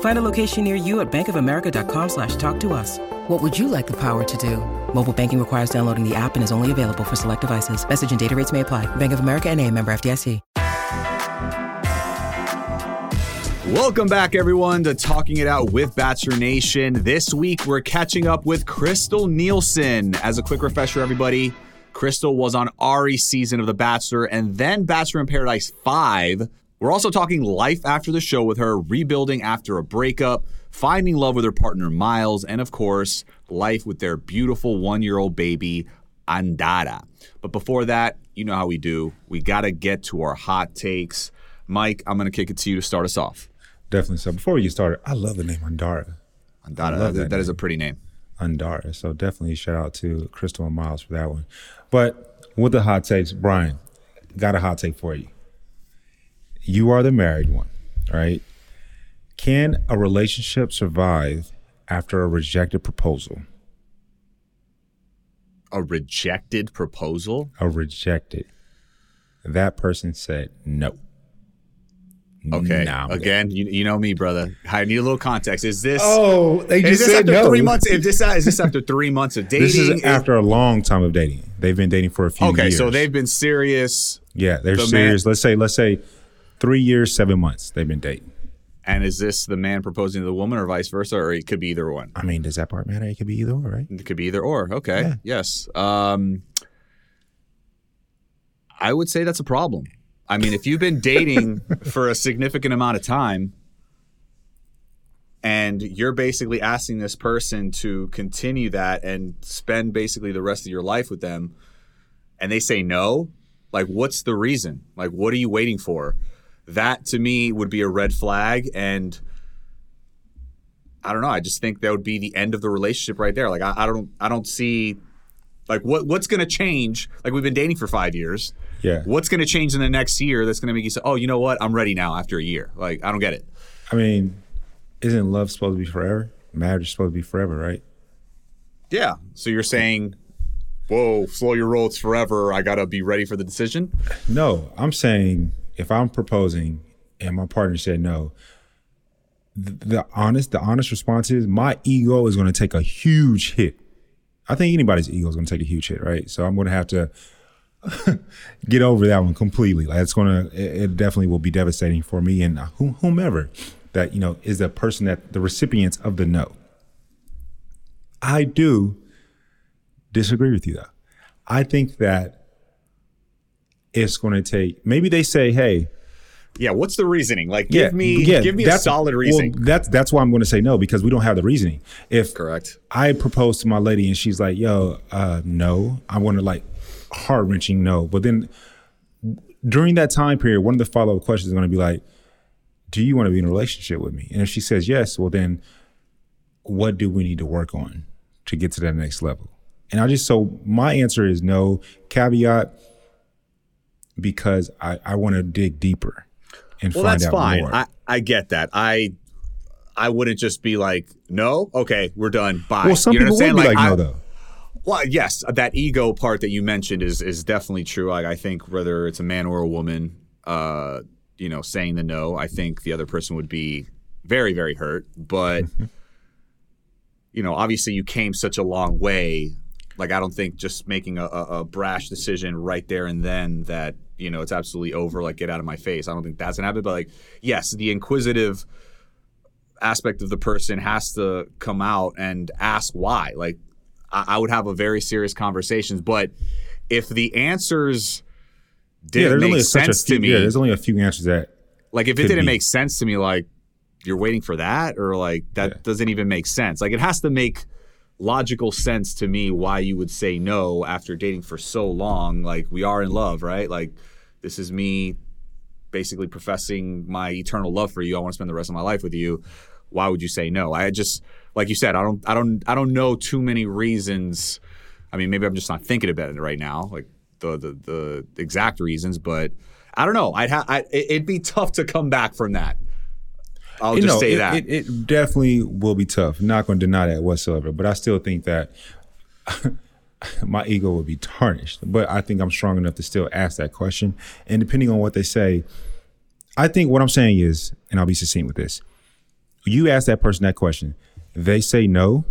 Find a location near you at bankofamerica.com slash talk to us. What would you like the power to do? Mobile banking requires downloading the app and is only available for select devices. Message and data rates may apply. Bank of America and a member FDIC. Welcome back, everyone, to Talking It Out with Bachelor Nation. This week, we're catching up with Krystal Nielson. As a quick refresher, everybody, Krystal was on Arie's season of The Bachelor and then Bachelor in Paradise 5. We're also talking life after the show with her, rebuilding after a breakup, finding love with her partner Miles, and of course, life with their beautiful one year old baby, Andara. But before that, you know how we do. We got to get to our hot takes. Mike, I'm going to kick it to you to start us off. Definitely. So before we get started, I love the name Andara. Andara, that, that that is a pretty name. Andara. So definitely shout out to Krystal and Miles for that one. But with the hot takes, Brian, got a hot take for you. You are the married one, right? Can a relationship survive after a rejected proposal? A rejected proposal? A rejected. That person said no. Okay. I'm Again, you, you know me, brother. I need a little context. Is this Oh, they is just this said after no. three months? Is this is this after three months of dating? This is after a long time of dating. They've been dating for a few okay, years. so they've been serious. Yeah, they're The man- serious. let's say, let's say, three years, seven months. They've been dating. And is this the man proposing to the woman, or vice versa, or it could be either one? I mean, does that part matter? It could be either or, right? It could be either or. Okay. Yeah. Yes. Um, I would say that's a problem. I mean, if you've been dating for a significant amount of time and you're basically asking this person to continue that and spend basically the rest of your life with them and they say no, like what's the reason? Like what are you waiting for? That to me would be a red flag and I don't know. I just think that would be the end of the relationship right there. Like I, I don't I don't see like what what's gonna change? Like we've been dating for five years. Yeah. What's gonna change in the next year that's gonna make you say, Oh, you know what? I'm ready now after a year. Like I don't get it. I mean, isn't love supposed to be forever? Marriage is supposed to be forever, right? Yeah. So you're saying, Whoa, slow your roll, it's forever. I gotta be ready for the decision. No, I'm saying if I'm proposing and my partner said no, the, the honest, the honest response is my ego is going to take a huge hit. I think anybody's ego is going to take a huge hit, right? So I'm going to have to get over that one completely. Like it's going to, it, it definitely will be devastating for me and whomever that you know is the person that the recipients of the no. I do disagree with you though. I think that it's going to take. Maybe they say, "Hey, Yeah, what's the reasoning? Like give me give me a solid well, that's that's why I'm going to say no because we don't have the reasoning. If Correct. I propose to my lady and she's like, "Yo, uh, no," I want to like heart wrenching no. But then during that time period, one of the follow up questions is going to be like, "Do you want to be in a relationship with me?" And if she says yes, well then, what do we need to work on to get to that next level? And I just so my answer is no. Caveat because I I want to dig deeper and Well, find that's out fine. more. I, I get that. I I wouldn't just be like, no, okay, we're done. Bye. well, some You know people would be like, I- no, though. Well, yes, that ego part that you mentioned is is definitely true. Like, I think whether it's a man or a woman, uh, you know, saying the no, I think the other person would be very, very hurt. But you know, obviously, you came such a long way. Like, I don't think just making a, a, a brash decision right there and then that you know it's absolutely over. Like, get out of my face. I don't think that's gonna happen. But like, yes, the inquisitive aspect of the person has to come out and ask why. Like, I, I would have a very serious conversations, but if the answers yeah, didn't there's only make a sense few. to me, Yeah, there's only a few answers that. like if it didn't be. make sense to me, like you're waiting for that, or like that Yeah. doesn't even make sense. Like it has to make logical sense to me why you would say no after dating for so long. Like we are in love, right? Like this is me basically professing my eternal love for you. I want to spend the rest of my life with you. Why would you say no? I just like you said, I don't I don't I don't know too many reasons. I mean, maybe I'm just not thinking about it right now, like the the, the exact reasons, but I don't know. I'd ha- I, it- it'd be tough to come back from that. I'll You just know, say it, that. It, it definitely will be tough. I'm not going to deny that whatsoever. But I still think that my ego will be tarnished. But I think I'm strong enough to still ask that question. And depending on what they say, I think what I'm saying is, and I'll be succinct with this: you ask that person that question, they say no.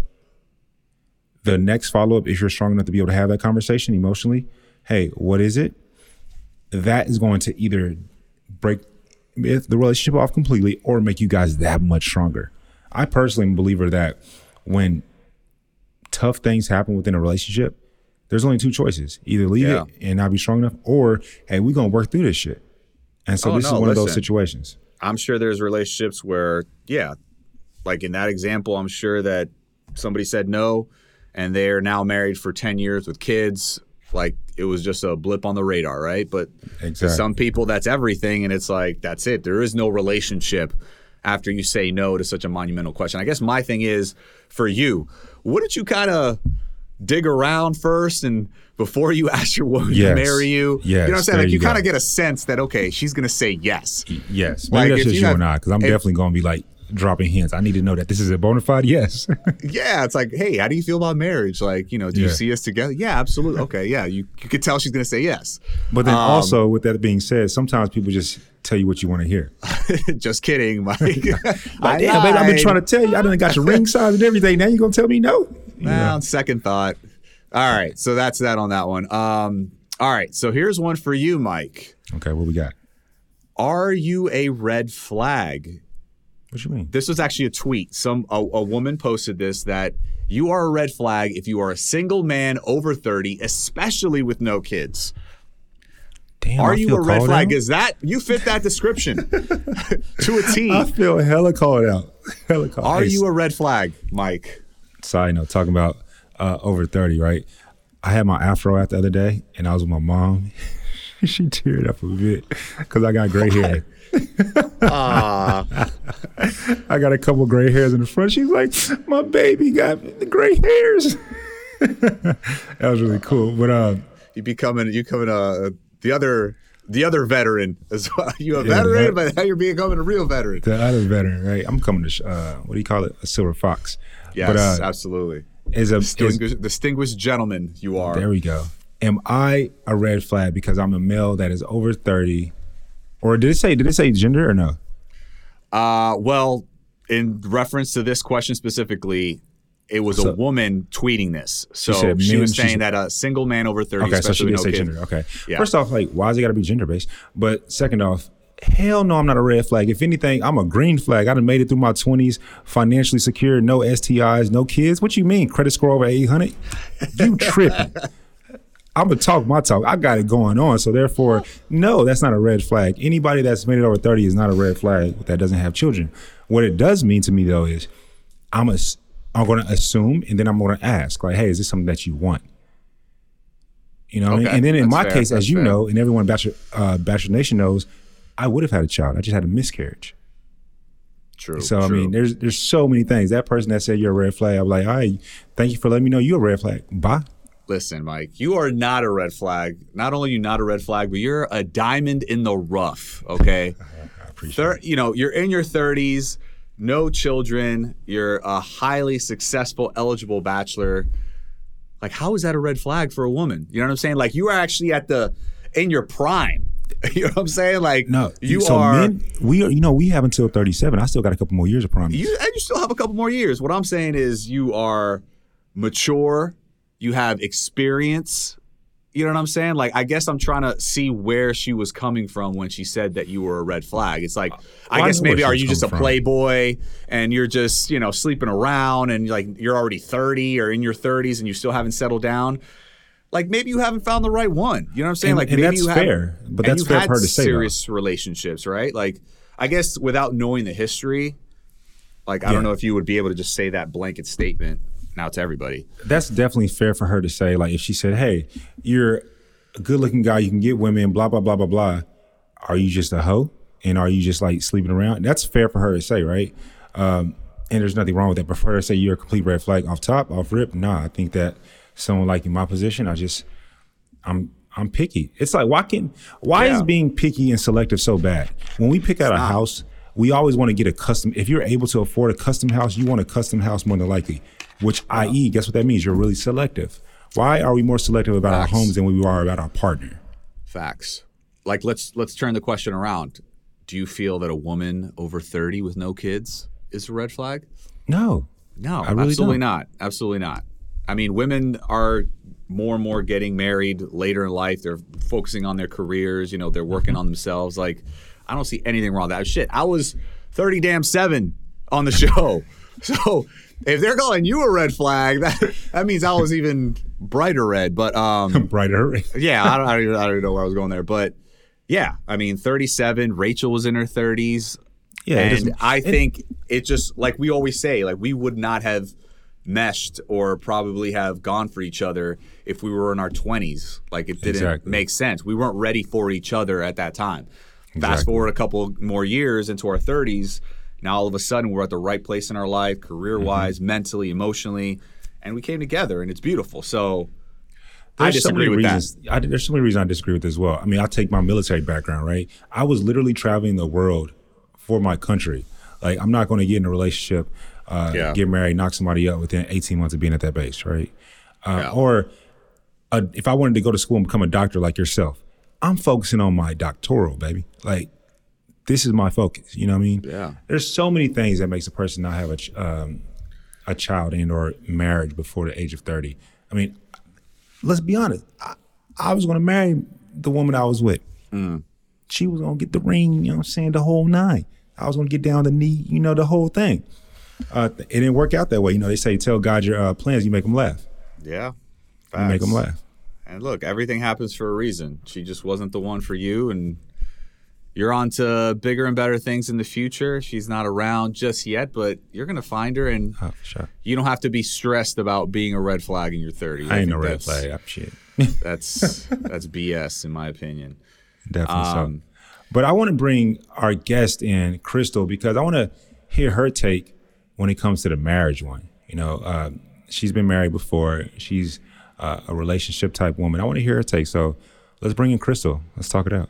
The next follow up, if you're strong enough to be able to have that conversation emotionally, hey, what is it? That is going to either break the relationship off completely or make you guys that much stronger. I personally am a believer that when tough things happen within a relationship, there's only two choices: either leave Yeah. it and not be strong enough, or hey, we're gonna work through this shit. And so Oh, this no, is one of those situations. I'm sure there's relationships where, yeah, like in that example, I'm sure that somebody said no and they're now married for 10 years with kids. Like it was just a blip on the radar, right? But to some people, that's everything. And it's like, that's it. There is no relationship after you say no to such a monumental question. I guess my thing is for you, wouldn't you kind of dig around first and before you ask your woman Yes. to marry you? Yes, You know what I'm saying? there Like you, kind of get a sense that, okay, she's going to say yes. Yes, Like, maybe that's just you you, have- and I, because I'm if- definitely gonna be like dropping hints. I need to know that this is a bona fide yes. Yeah, it's like, hey, how do you feel about marriage? Like, you know, do you see us together? Yeah, absolutely. Okay, yeah, you you could tell she's gonna say yes. but then Um, also, with that being said, sometimes people just tell you what you want to hear. Just kidding, Mike. Like, damn, baby, I've been trying to tell you. I done got your ring size and everything. Now you're gonna tell me no? Well, on second thought. All right, so that's that on that one. Um, all right, so here's one for you, Mike. Okay, what we got? Are you a red flag? What you mean? This was actually a tweet. Some a, a woman posted this that you are a red flag if you are a single man over 30, especially with no kids. Damn, Are I you a red flag? out? Is that you fit that description to a T? I feel hella called out. Hella called. Are Hey, you a red flag, Mike? side note talking about uh, over 30 right i had my afro out the other day and i was with my mom she teared up a bit because i got gray hair i got a couple gray hairs in the front she's like my baby got the gray hairs that was really cool but uh You becoming you becoming a the other the other veteran as well. You a Yeah, veteran, that- but now you're becoming a real veteran. the other veteran right i'm coming to uh what do you call it a silver fox Yes, but uh absolutely. is a is, Distinguished, distinguished gentleman, you are. There we go. Am I a red flag because I'm a male that is over 30? Or did it say did it say gender or no? Uh, well, in reference to this question specifically, it was a woman tweeting this. So she, said men- was she saying said- that a single man over 30, Okay, so she especially did with no say kids- gender. Okay. Yeah. First off, like, why is it got to be gender based? But second off, hell no, I'm not a red flag. If anything, I'm a green flag. I done made it through my 20s, financially secure, no STIs, no kids. What you mean? Credit score over 800? You tripping. I'm gonna talk my talk. I got it going on. So therefore, no, that's not a red flag. Anybody that's made it over 30 is not a red flag that doesn't have children. What it does mean to me though is I'm a, I'm gonna assume and then I'm gonna ask, like, hey, is this something that you want? You know, what I mean? Okay, and then in that's my fair, case, that's as you fair. know, and everyone Bachelor uh, Bachelor Nation knows, I would have had a child. I just had a miscarriage. True. So I mean, there's there's so many things. That person that said you're a red flag, I'm like, all right, thank you for letting me know you're a red flag. Bye. Listen, Mike, you are not a red flag. Not only are you not a red flag, but you're a diamond in the rough. Okay. I appreciate Thir- you know, you're in your 30s, no children, you're a highly successful, eligible bachelor. Like, how is that a red flag for a woman? You know what I'm saying? Like, you are actually at the in your prime. You know what I'm saying? Like, No, you so are. men. We are, you know, we have until 37. I still got a couple more years of promise. you and you still have a couple more years. What I'm saying is, you are mature. You have experience. You know what I'm saying? Like, I guess I'm trying to see where she was coming from when she said that you were a red flag. It's like, uh, I I guess maybe are you just a from. playboy and you're just, you know, sleeping around and like you're already 30 or in your 30s and you still haven't settled down? like maybe you haven't found the right one. You know what I'm saying? And- like and maybe that's you haven't- fair, but that's fair had to say, though. serious relationships, right? Like I guess without knowing the history, like I Yeah. don't know if you would be able to just say that blanket statement now to everybody. that's definitely fair for her to say. Like if she said, "Hey, you're a good-looking guy, you can get women, blah blah blah blah blah," are you just a hoe? And are you just like sleeping around? That's fair for her to say, right? Um, and there's nothing wrong with that. But for her to say you're a complete red flag off top, off rip, nah. I think that someone like in my position, I just, I'm, I'm picky. It's like why can, why Yeah. is being picky and selective so bad? When we pick out a house, we always want to get a custom. If you're able to afford a custom house, you want a custom house more than likely. Which, i.e., guess what that means? You're really selective. Why are we more selective about our homes than we are about our partner? Facts. Like let's let's turn the question around. Do you feel that a woman over 30 with no kids is a red flag? No, No, I really absolutely don't. not. Absolutely not. I mean, women are more and more getting married later in life. They're focusing on their careers. You know, they're working Mm-hmm. on themselves. Like, I don't see anything wrong with that. Shit, I was thirty damn seven on the show. so if they're calling you a red flag, that that means I was even brighter red. But um, brighter. yeah, I don't, I don't, even, I don't even know where I was going there. But yeah, I mean, 37. Rachel was in her 30s. Yeah, and I think it just like we always say, like we would not have meshed or probably have gone for each other if we were in our 20s. Like it didn't Exactly. make sense. We weren't ready for each other at that time. Fast forward a couple more years into our 30s, now all of a sudden we're at the right place in our life, career wise, Mm-hmm. mentally, emotionally, and we came together and it's beautiful. So I There's so disagree many with that. I, there's so many reasons I disagree with this as well. I mean, I take my military background, right? I was literally traveling the world for my country. Like, I'm not going to get in a relationship, uh, Yeah. get married, knock somebody up within 18 months of being at that base, right? Uh, Yeah. Or uh, if I wanted to go to school and become a doctor like yourself, I'm focusing on my doctoral, baby. Like, this is my focus. You know what I mean? Yeah. There's so many things that makes a person not have a ch- um, a child and or marriage before the age of 30. I mean, let's be honest. I, I was going to marry the woman I was with. She was going to get the ring, you know what I'm saying, the whole nine. I was going to get down the knee, you know, the whole thing. Uh, it didn't work out that way. You know, they say tell God your uh, plans, you make them laugh. Yeah. You make them laugh. And look, everything happens for a reason. She just wasn't the one for you, and you're on to bigger and better things in the future. She's not around just yet, but you're gonna find her, and Oh, sure. you don't have to be stressed about being a red flag in your 30s. I ain't think no red that's- flag. I'm shit. That's that's BS in my opinion. Definitely Um, so. But I want to bring our guest in, Krystal, because I want to hear her take when it comes to the marriage one. You know, uh, she's been married before. She's uh, a relationship type woman. I want to hear her take. So let's bring in Krystal. Let's talk it out.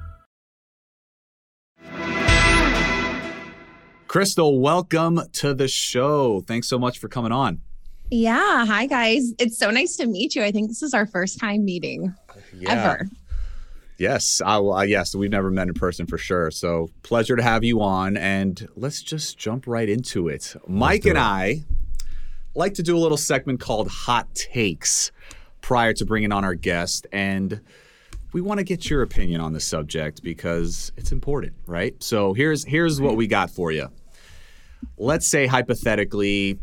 Krystal, welcome to the show. Thanks so much for coming on. Yeah. Hi, guys. It's so nice to meet you. I think this is our first time meeting ever. Yes, I, will- uh, yes, we've never met in person for sure. So pleasure to have you on, and let's just jump right into it. Mike and I like to do a little segment called Hot Takes prior to bringing on our guest, and we want to get your opinion on the subject because it's important, right? So here's here's what we got for you. Let's say hypothetically,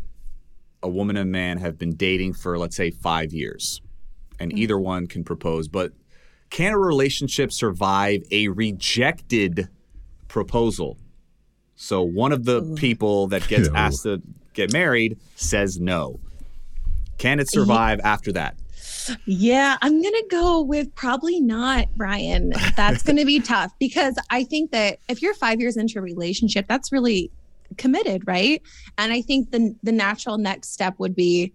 a woman and a man have been dating for let's say five years, and mm-hmm. either one can propose, but can a relationship survive a rejected proposal? So one of the people that gets Ew. asked to get married says no. Can it survive after that? Yeah, I'm going to go with probably not, Brian. That's going to be tough because I think that if you're five years into a relationship, that's really committed, right? And I think the the natural next step would be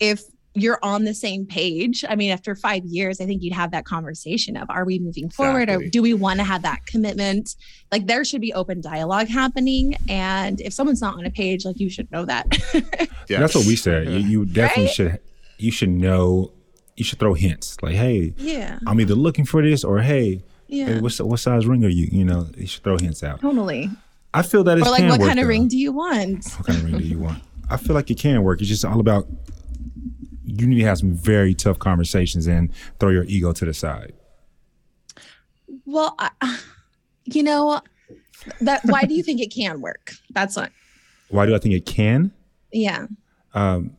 if you're on the same page. I mean, after five years, I think you'd have that conversation of are we moving forward Exactly. or do we want to have that commitment? Like there should be open dialogue happening. And if someone's not on a page, like you should know that. Yeah. That's what we said. You, you definitely Right? should. You should know. You should throw hints like, "Hey, yeah. I'm either looking for this," or "Hey, Yeah. hey what, what size ring are you?" You know, you should throw hints out. Totally. I feel that it's Or like, can what work, kind of though. ring do you want? What kind of ring do you want? I feel like it can work. It's just all about you need to have some very tough conversations and throw your ego to the side. Well, I, you know, that why do you think it can work? That's what. Why do I think it can? Yeah. Um,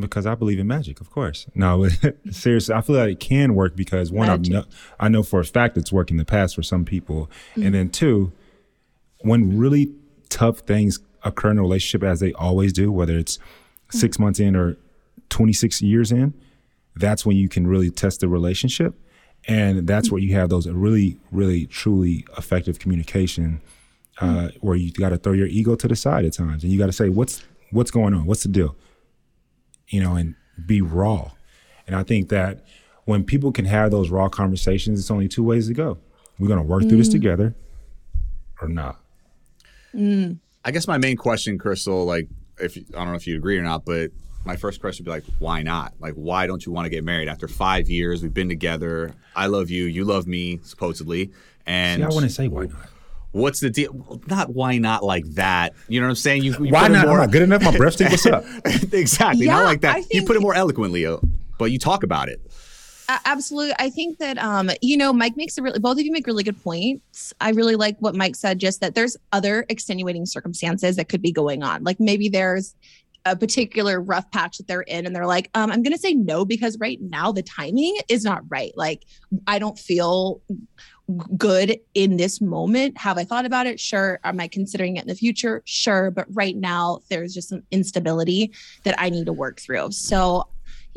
Because I believe in magic, of course. No, seriously, I feel like it can work because one, I know, I know for a fact it's worked in the past for some people, and then two, when really tough things occur in a relationship, as they always do, whether it's mm-hmm. six months in or twenty six years in, that's when you can really test the relationship, and that's mm-hmm. where you have those really, really, truly effective communication, uh, mm-hmm. where you got to throw your ego to the side at times, and you got to say, "What's what's going on? What's the deal?" you know, and be raw. And I think that when people can have those raw conversations, it's only two ways to go. We're gonna work through this mm. together or not. I guess my main question, Krystal, like if I don't know if you agree or not, but my first question would be like, why not? Like, why don't you want to get married after five years? We've been together. I love you. You love me, supposedly. And See, I want to say why not. what's the deal? Not why not like that. You know what I'm saying? You, you Why not? More, I'm not good enough. My breath stink. What's up? exactly. Yeah, not like that. I you put it more eloquently, uh, but you talk about it. Absolutely. I think that um, you know, Mike makes a really both of you make really good points. I really like what Mike said, just that there's other extenuating circumstances that could be going on. Like maybe there's a particular rough patch that they're in and they're like, um, I'm gonna say no because right now the timing is not right. Like I don't feel good in this moment. Have I thought about it? Sure. Am I considering it in the future? Sure. But right now there's just some instability that I need to work through. So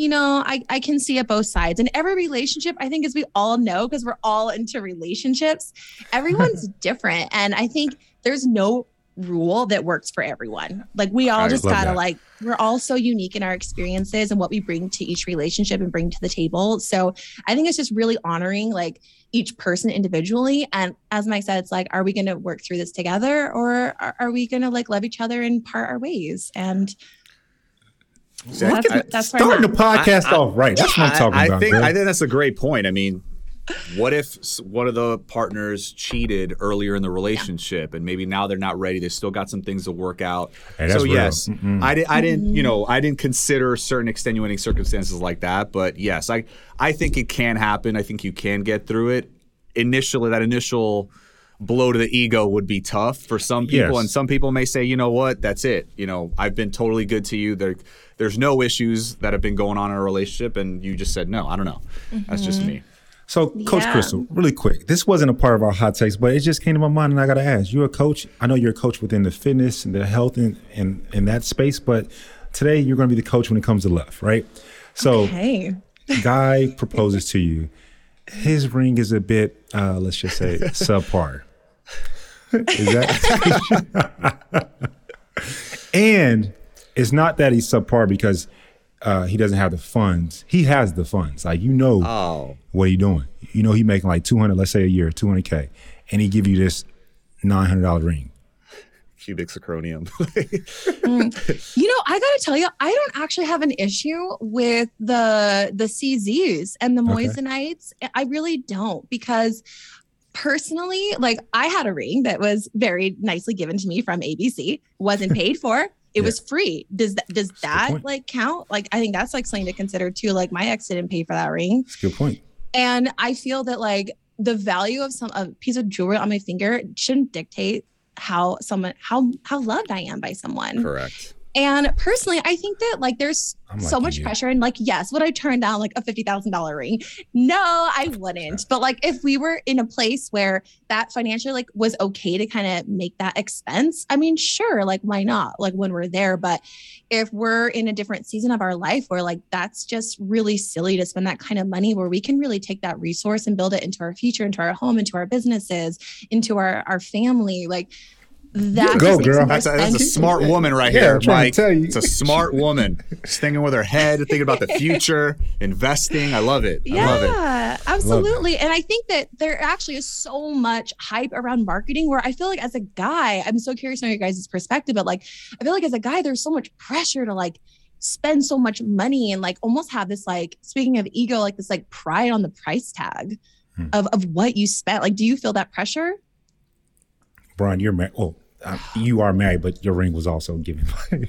you know, I, I can see it both sides. And every relationship, I think, as we all know, because we're all into relationships, everyone's different. And I think there's no rule that works for everyone. Like we all I just gotta that. like we're all so unique in our experiences and what we bring to each relationship and bring to the table. So I think it's just really honoring like each person individually. And as Mike said, it's like, are we gonna work through this together or are, are we gonna like love each other and part our ways? And See, that's, I- that's Starting the podcast I- I- off right. That's what I'm talking I, about. I think I think that's a great point. I mean, what if one of the partners cheated earlier in the relationship, and maybe now they're not ready? They still got some things to work out. Hey, so real. yes, Mm-mm. I, di- I didn't. You know, I didn't consider certain extenuating circumstances like that. But yes, I I think it can happen. I think you can get through it. Initially, that initial blow to the ego would be tough for some people Yes. and some people may say you know what that's it you know i've been totally good to you there there's no issues that have been going on in a relationship and you just said no i don't know that's just me So, Coach Yeah. Krystal, really quick, this wasn't a part of our hot takes, but it just came to my mind, and I got to ask: You're a coach. I know you're a coach within the fitness and the health and and in that space, but today you're going to be the coach when it comes to love, right? So, Hey. guy proposes to you. His ring is a bit, uh, let's just say, subpar. Is that? and it's not that he's subpar because uh, he doesn't have the funds. He has the funds. Like you know oh what he doing. You know he making like two hundred, let's say a year, two hundred k, and he give you this nine hundred dollar ring. cubic zirconium You know, I gotta tell you, I don't actually have an issue with the the CZs and the Okay. I really don't because personally, like I had a ring that was very nicely given to me from ABC, wasn't paid for. It Yeah. was free. Does that does good that like count? Like I think that's like something to consider too. Like my ex didn't pay for that ring. That's a good point. And I feel that like the value of some a piece of jewelry on my finger shouldn't dictate how someone how how loved I am by someone. correct And personally, I think that like there's so much you. pressure. And like, yes, would I turn down like a fifty thousand dollar ring? No, I wouldn't. But like, if we were in a place where that financially like was okay to kind of make that expense, I mean, sure, like why not? Like when we're there, but if we're in a different season of our life where like that's just really silly to spend that kind of money where we can really take that resource and build it into our future into our home into our businesses into our our family like that go, girl. That's a, that's a smart woman right Yeah, here, I'm trying Mike. to tell you. It's a smart woman. She's thinking with her head, thinking about the future, investing. I love it. I love it. Yeah, absolutely. And I think that there actually is so much hype around marketing where I feel like as a guy, I'm so curious to know your guys' perspective, but like I feel like as a guy, there's so much pressure to like spend so much money and like almost have this like speaking of ego, like this like pride on the price tag Hmm. of of what you spent. Like, do you feel that pressure? Brian, you're married. Oh, uh, you are married, but your ring was also given.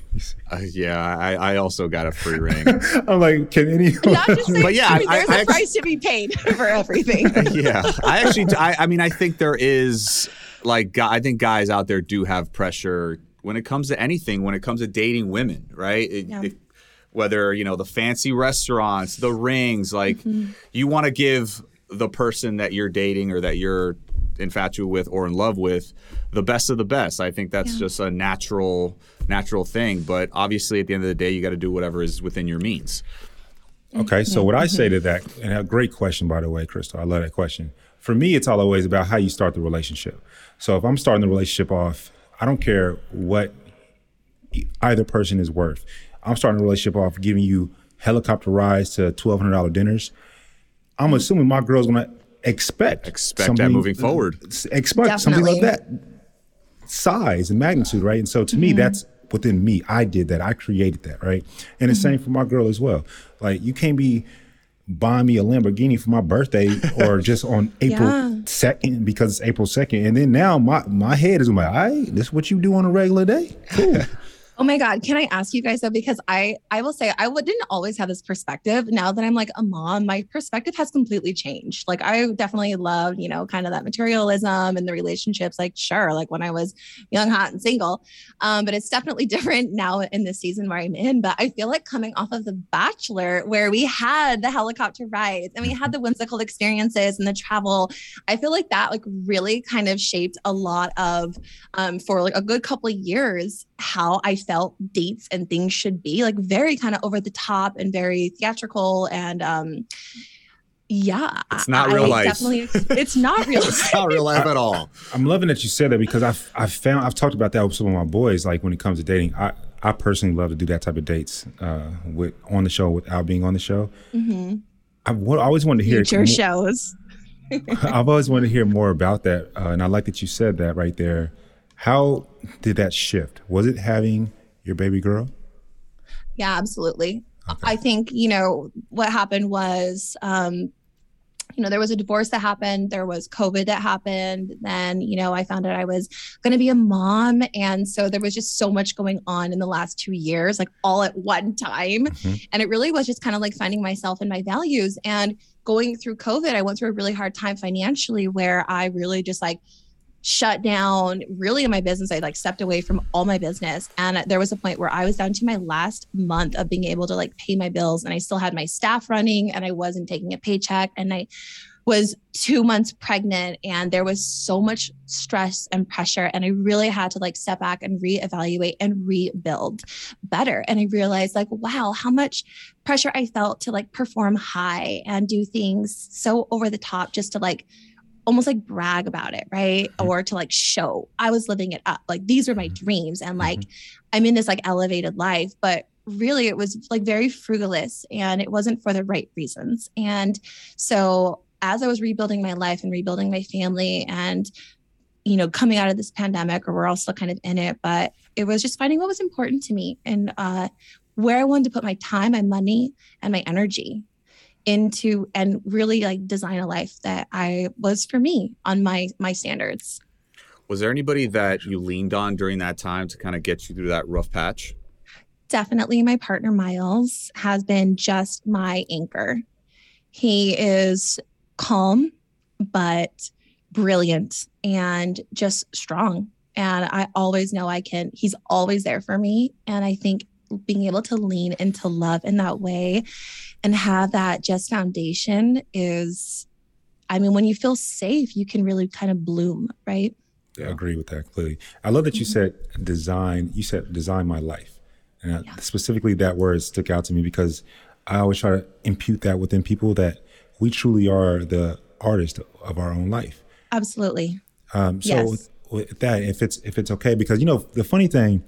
Uh, yeah, I, I also got a free ring. I'm like, can any? Not just saying, But yeah, I mean, I- there's I a actually- price to be paid for everything. yeah, I actually, I, I mean, I think there is like, I think guys out there do have pressure when it comes to anything. When it comes to dating women, right? It- Yeah. it- whether you know the fancy restaurants, the rings, like you want to give the person that you're dating or that you're infatuated with or in love with the best of the best. I think that's just a natural, natural thing. But obviously, at the end of the day, you got to do whatever is within your means. Okay, so what I say to that, and a great question, by the way, Krystal, I love that question. For me, it's always about how you start the relationship. So if I'm starting the relationship off, I don't care what e- either person is worth. I'm starting the relationship off giving you helicopter rides to twelve hundred dollar dinners. I'm assuming my girl's gonna expect Expect that moving forward. s- Expect something like that size and magnitude, right? And so to me, mm-hmm. that's within me. I did that. I created that, right? And the same mm-hmm. for my girl as well. Like you can't be buying me a Lamborghini for my birthday or just on April Yeah. second because it's April second. And then now my my head is like, all right, this is what you do on a regular day. Cool. Oh my God. Can I ask you guys though? Because I I will say I didn't always have this perspective. Now that I'm like a mom, my perspective has completely changed. Like I definitely loved, you know, kind of that materialism and the relationships. Like, sure, like when I was young, hot, and single. Um, but it's definitely different now in the season where I'm in. But I feel like coming off of The Bachelor, where we had the helicopter rides and we had the whimsical experiences and the travel, I feel like that like really kind of shaped a lot of um, for like a good couple of years how I felt dates and things should be like very kind of over the top and very theatrical and um yeah It's not real I life. definitely it's not real It's not real life at all. I'm loving that you said that because I've I've found I've talked about that with some of my boys. Like when it comes to dating, I I personally love to do that type of dates uh, with on the show without being on the show. I've wa- I always wanted to hear your mo- shows I've always wanted to hear more about that, uh, and I like that you said that right there. How did that shift? Was it having your baby girl? Yeah, absolutely. I think, you know, what happened was, um, you know, there was a divorce that happened, there was COVID that happened. Then, you know, I found out I was going to be a mom. And so there was just so much going on in the last two years, like all at one time. And it really was just kind of like finding myself and my values. And going through COVID, I went through a really hard time financially where I really just like, shut down really in my business. I like stepped away from all my business. And there was a point where I was down to my last month of being able to like pay my bills. And I still had my staff running and I wasn't taking a paycheck. And I was two months pregnant and there was so much stress and pressure. And I really had to like step back and reevaluate and rebuild better. And I realized like, wow, how much pressure I felt to like perform high and do things so over the top just to like almost like brag about it, right? Mm-hmm. Or to like show I was living it up. Like these were my mm-hmm. dreams and like mm-hmm. I'm in this like elevated life, but really it was like very frugalist and it wasn't for the right reasons. And so as I was rebuilding my life and rebuilding my family and you know coming out of this pandemic or we're all still kind of in it, but it was just finding what was important to me and uh where I wanted to put my time, my money, and my energy into and really like design a life that I was for me on my my standards. Was there anybody that you leaned on during that time to kind of get you through that rough patch? Definitely my partner Miles has been just my anchor. He is calm but brilliant and just strong And I always know I can, he's always there for me. And I think being able to lean into love in that way and have that just foundation is, I mean, when you feel safe, you can really kind of bloom, right? I agree with that completely. I love that you said design, you said design my life. And Yeah. specifically that word stuck out to me because I always try to impute that within people that we truly are the artist of our own life. Absolutely. Um, so Yes. with, with that, if it's if it's okay, because you know the funny thing,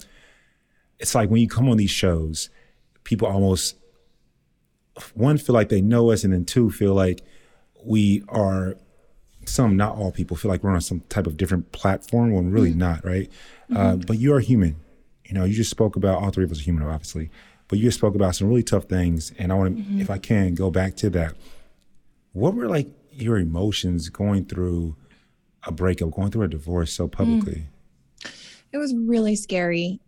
it's like when you come on these shows, people almost one feel like they know us, and then two feel like we are some, not all people feel like we're on some type of different platform when really mm-hmm. not, right? Uh, mm-hmm. but you are human. You know, you just spoke about all three of us are human, obviously, but you just spoke about some really tough things, and I want to, mm-hmm. if I can, go back to that. What were like your emotions going through a breakup, going through a divorce so publicly? Mm. It was really scary.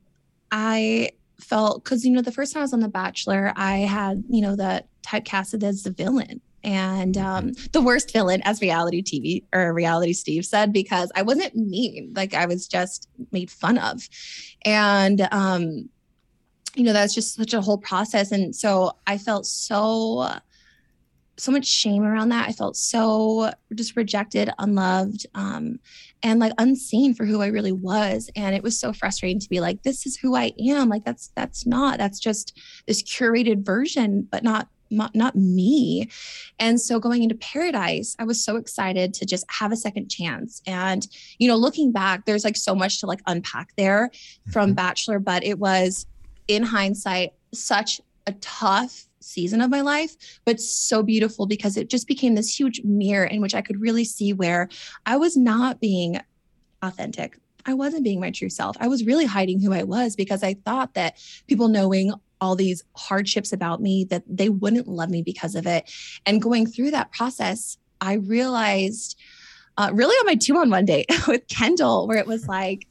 I felt because you know the first time I was on The Bachelor, I had you know the typecasted as the villain. And um, the worst villain, as reality TV or reality Steve said, because I wasn't mean, like I was just made fun of, and um, you know that's just such a whole process, and so I felt so so much shame around that. I felt so just rejected, unloved, um, and like unseen for who I really was. And it was so frustrating to be like, this is who I am. Like that's that's not. That's just this curated version, but not not, not me. And so going into paradise, I was so excited to just have a second chance. And you know, looking back, there's like so much to like unpack there from Bachelor, but it was in hindsight such a tough season of my life, but so beautiful because it just became this huge mirror in which I could really see where I was not being authentic. I wasn't being my true self. I was really hiding who I was because I thought that people knowing all these hardships about me that they wouldn't love me because of it. And going through that process, I realized uh, really on my two on one date with Kendall, where it was like,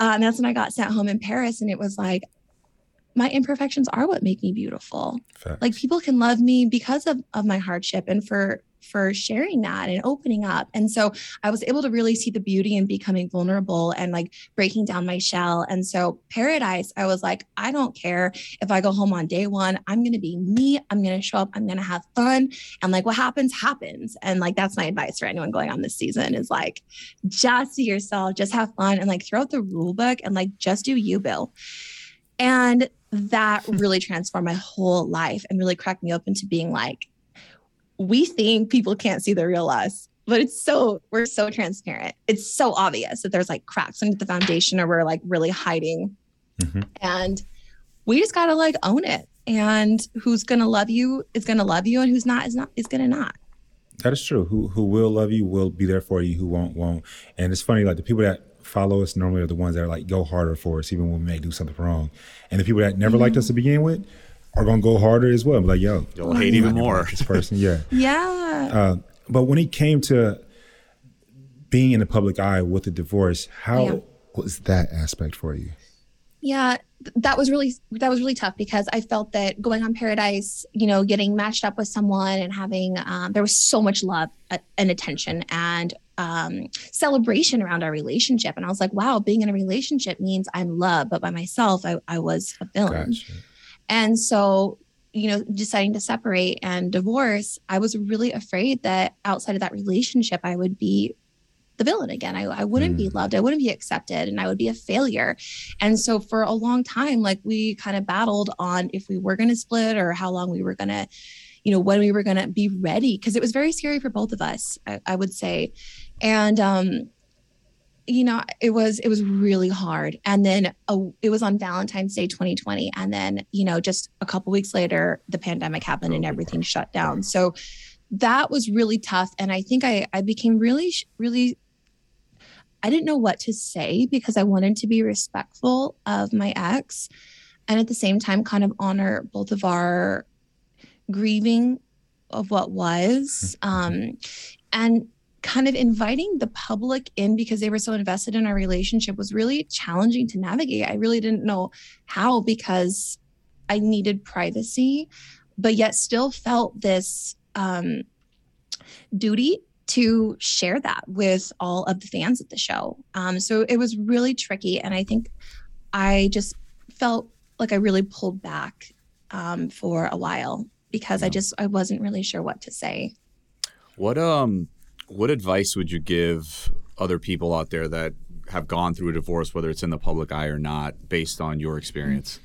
and that's when I got sent home in Paris, and it was like, my imperfections are what make me beautiful. Facts. like people can love me because of, of my hardship and for for sharing that and opening up. And so i was able to really see the beauty in becoming vulnerable and like breaking down my shell. And so paradise i was like i don't care if i go home on day one i'm going to be me i'm going to show up i'm going to have fun. And like what happens happens. And like that's my advice for anyone going on this season is like just be yourself just have fun and like throw out the rule book and like just do you bill and that really transformed my whole life and really cracked me open to being like, we think people can't see the real us, but it's so, we're so transparent. It's so obvious that there's like cracks under the foundation or we're like really hiding. Mhm. And we just got to like own it. And who's going to love you is going to love you, and who's not is not is going to not. That is true. Who who will love you will be there for you. Who won't won't. And it's funny, like the people that follow us normally are the ones that are like go harder for us, even when we may do something wrong. And the people that never liked us to begin with are gonna go harder as well. Like, yo, You'll hate even more. this person, yeah. Yeah. Uh, but when it came to being in the public eye with the divorce, how Yeah. was that aspect for you? Yeah, th- that was really that was really tough because I felt that going on Paradise, you know, getting matched up with someone and having um, there was so much love uh, and attention and um, celebration around our relationship, and I was like, wow, being in a relationship means I'm loved, but by myself, I, I was a villain. Gotcha. And so, you know, deciding to separate and divorce, I was really afraid that outside of that relationship, I would be the villain again. I, I wouldn't be loved. I wouldn't be accepted and I would be a failure. And so for a long time, like we kind of battled on if we were going to split or how long we were going to, you know, when we were going to be ready. Cause it was very scary for both of us, I, I would say. And, um, you know it was it was really hard and then uh, it was on valentine's day 2020 and then you know just a couple weeks later the pandemic happened and everything shut down so that was really tough and i think i i became really really i didn't know what to say because i wanted to be respectful of my ex and at the same time kind of honor both of our grieving of what was um and kind of inviting the public in because they were so invested in our relationship was really challenging to navigate. I really didn't know how because I needed privacy, but yet still felt this um, duty to share that with all of the fans of the show. Um, so it was really tricky. And I think I just felt like I really pulled back um, for a while because yeah. I just I wasn't really sure what to say. What um what advice would you give other people out there that have gone through a divorce, whether it's in the public eye or not, based on your experience?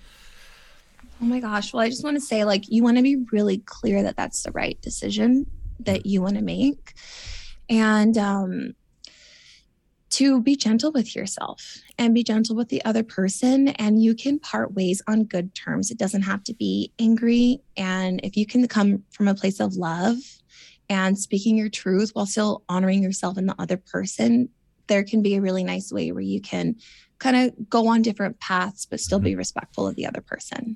Oh my gosh. Well, I just want to say, like, you want to be really clear that that's the right decision that you want to make. And um, to be gentle with yourself and be gentle with the other person. And you can part ways on good terms. It doesn't have to be angry. And if you can come from a place of love and speaking your truth while still honoring yourself and the other person, there can be a really nice way where you can kind of go on different paths, but still be mm-hmm. respectful of the other person.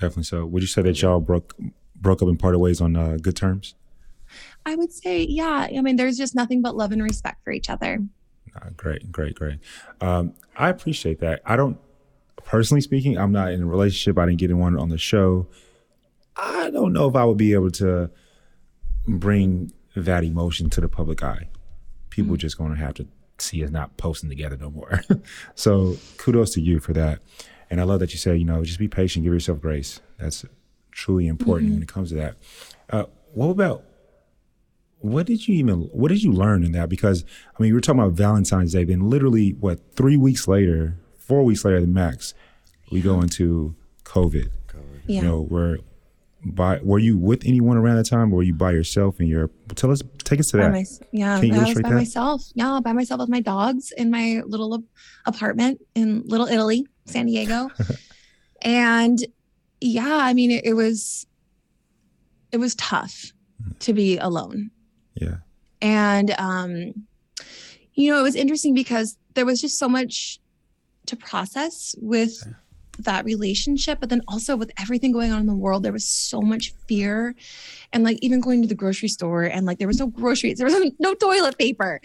Definitely so. Would you say that y'all broke broke up and parted ways on uh, good terms? I would say, yeah. I mean, there's just nothing but love and respect for each other. Uh, great, great, great. Um, I appreciate that. I don't personally speaking, I'm not in a relationship. I didn't get in one on the show. I don't know if I would be able to bring that emotion to the public eye. People mm-hmm. just going to have to see us not posting together no more. so kudos to you for that. And I love that you say, you know, just be patient, give yourself grace. That's truly important mm-hmm. when it comes to that. Uh, what about what did you even what did you learn in that? Because I mean, you were talking about Valentine's Day, then literally what three weeks later, four weeks later, the max, we go into COVID. COVID. Yeah. You know, where by were you with anyone around that time, or were you by yourself? And your tell us, take us to that. My, yeah, I was by that? myself. Yeah, by myself with my dogs in my little apartment in Little Italy, San Diego, and yeah, I mean, it, it was it was tough to be alone. Yeah, and um, you know, it was interesting because there was just so much to process with that relationship but then also with everything going on in the world there was so much fear. And like even going to the grocery store and like there was no groceries there was no toilet paper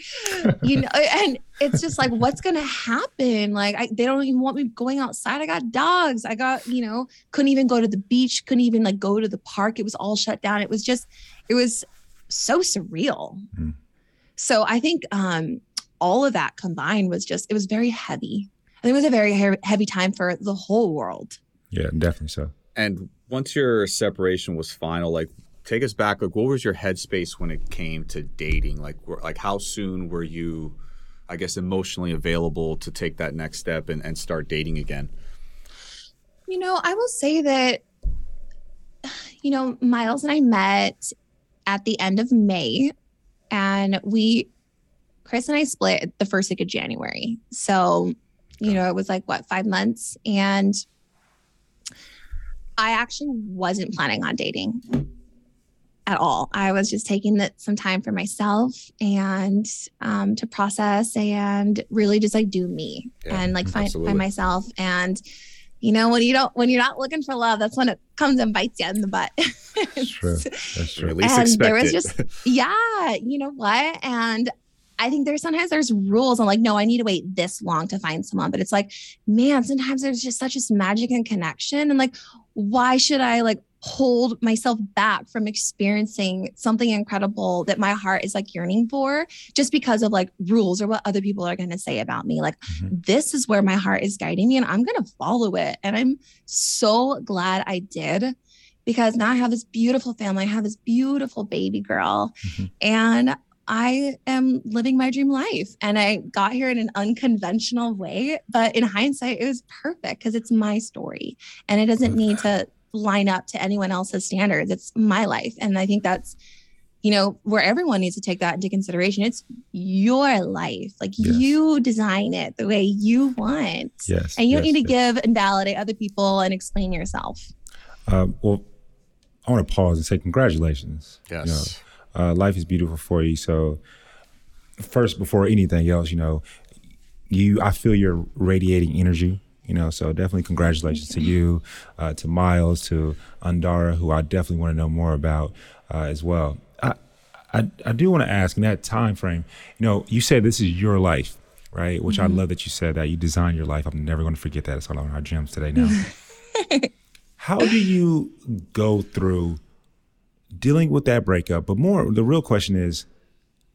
you know and it's just like what's gonna happen? Like I, they don't even want me going outside. I got dogs. I got you know couldn't even go to the beach couldn't even like go to the park. It was all shut down. It was just it was so surreal. Mm. so i think um all of that combined was just it was very heavy it was a very heavy time for the whole world. Yeah, definitely so. And once your separation was final, like take us back. Like, what was your headspace when it came to dating? Like, like how soon were you, I guess, emotionally available to take that next step and, and start dating again? You know, I will say that, you know, Miles and I met at the end of May, and we, Chris and I split the first week of January. So you know, it was like what, five months. And I actually wasn't planning on dating at all. I was just taking that some time for myself and um, to process and really just like do me yeah, and like find, find myself. And you know, when you don't, when you're not looking for love, that's when it comes and bites you in the butt. That's true. That's true. At least and there was just, yeah, you know what? And I think there's sometimes there's rules. I'm like, no, I need to wait this long to find someone. But it's like, man, sometimes there's just such this magic and connection. And like, why should I like hold myself back from experiencing something incredible that my heart is like yearning for just because of like rules or what other people are going to say about me. Like, mm-hmm. this is where my heart is guiding me and I'm going to follow it. And I'm so glad I did because now I have this beautiful family. I have this beautiful baby girl. Mm-hmm. And I am living my dream life. And I got here in an unconventional way. But in hindsight, it was perfect because it's my story and it doesn't need to line up to anyone else's standards. It's my life. And I think that's you know, where everyone needs to take that into consideration. It's your life. Like Yes. you design it the way you want. Yes. And you don't yes, need to yes. give and validate other people and explain yourself. Uh, well, I want to pause and say congratulations. You Yes. know, uh, life is beautiful for you. So, first, before anything else, you know, you I feel you're radiating energy. You know, so definitely congratulations to you, uh, to Miles, to Andara, who I definitely want to know more about uh, as well. I, I I do want to ask in that time frame. You know, you said this is your life, right? Which I love that you said that you designed your life. I'm never going to forget that. It's all on our gems today now. How do you go through dealing with that breakup? But more, the real question is,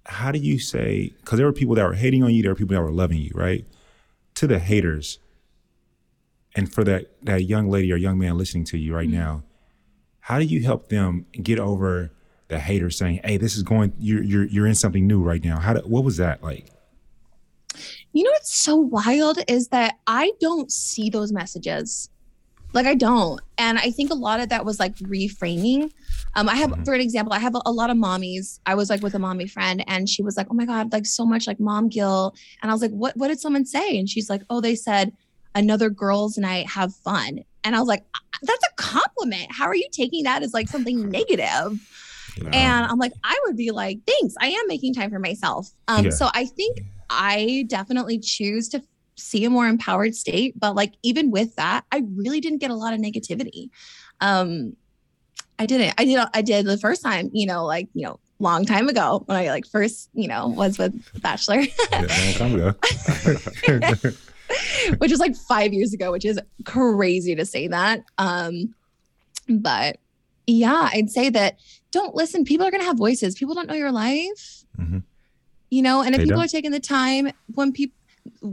how do you say? Because there were people that were hating on you, there were people that were loving you, right? To the haters, and for that that young lady or young man listening to you right mm-hmm. now, how do you help them get over the haters saying, "Hey, this is going. You're you're you're in something new right now." How? Do, what was that like? You know what's so wild is that I don't see those messages. Like I don't. And I think a lot of that was like reframing. Um, I have, for an example, I have a, a lot of mommies. I was like with a mommy friend and she was like, Oh my God, like so much like mom guilt. And I was like, What what did someone say? And she's like, Oh, they said another girls' night, have fun. And I was like, That's a compliment. How are you taking that as like something negative? And I'm like, I would be like, thanks. I am making time for myself. Um, Yeah. so I think I definitely choose to see a more empowered state. But like even with that, I really didn't get a lot of negativity. Um, I didn't. I did. I did the first time. You know, like you know, long time ago when I like first you know was with Bachelor, Yeah, long time ago. which is like five years ago, which is crazy to say that. Um, but yeah, I'd say that don't listen. People are gonna have voices. People don't know your life. Mhm. You know, and if They people don't. are taking the time, when people,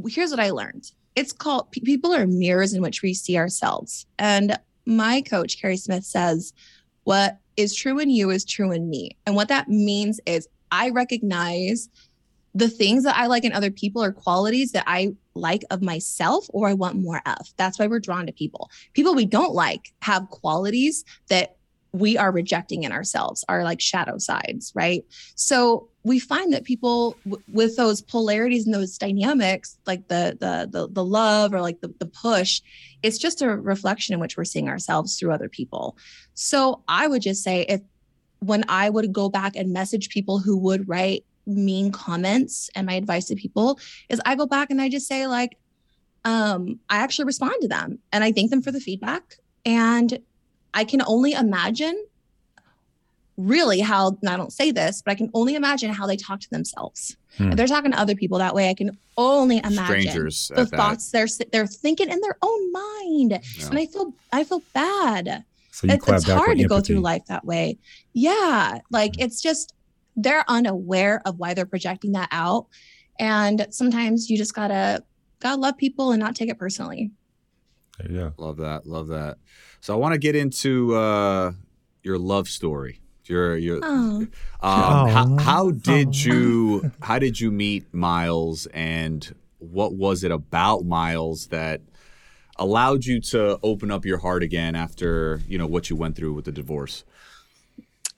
here's what I learned. It's called people are mirrors in which we see ourselves. And my coach, Carrie Smith, says, What is true in you is true in me. And what that means is I recognize the things that I like in other people are qualities that I like of myself or I want more of. That's why we're drawn to people. People we don't like have qualities that we are rejecting in ourselves, are like shadow sides, right? So we find that people w- with those polarities and those dynamics, like the the the, the love or like the, the push, it's just a reflection in which we're seeing ourselves through other people. So I would just say if when I would go back and message people who would write mean comments and my advice to people is I go back and I just say like um I actually respond to them and I thank them for the feedback and I can only imagine really how and I don't say this but I can only imagine how they talk to themselves. Hmm. If they're talking to other people that way I can only imagine Strangers the at that. thoughts they're they're thinking in their own mind Yeah. and I feel I feel bad So you it- clap it's hard with to go through life that way. Yeah. Like it's just, they're unaware of why they're projecting that out. And sometimes you just gotta, gotta love people and not take it personally. Yeah. Love that. Love that. So I want to get into uh, your love story. Your your Oh. um, how, how did you how did you meet Miles and what was it about Miles that allowed you to open up your heart again after you know what you went through with the divorce?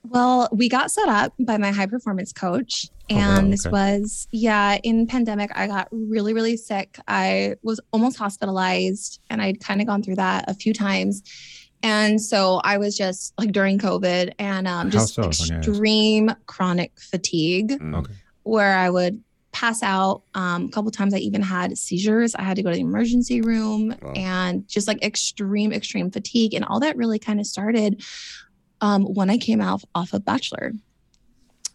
Well, we got set up by my high performance coach. Oh, wow, And this okay. was, yeah, in pandemic, I got really, really sick. I was almost hospitalized and I'd kind of gone through that a few times. And so I was just like during COVID and um, just so, if I may ask? extreme chronic fatigue Mm. Okay. where I would pass out. Um, a couple times I even had seizures. I had to go to the emergency room Wow. and just like extreme, extreme fatigue. And all that really kind of started um, when I came out off of Bachelor.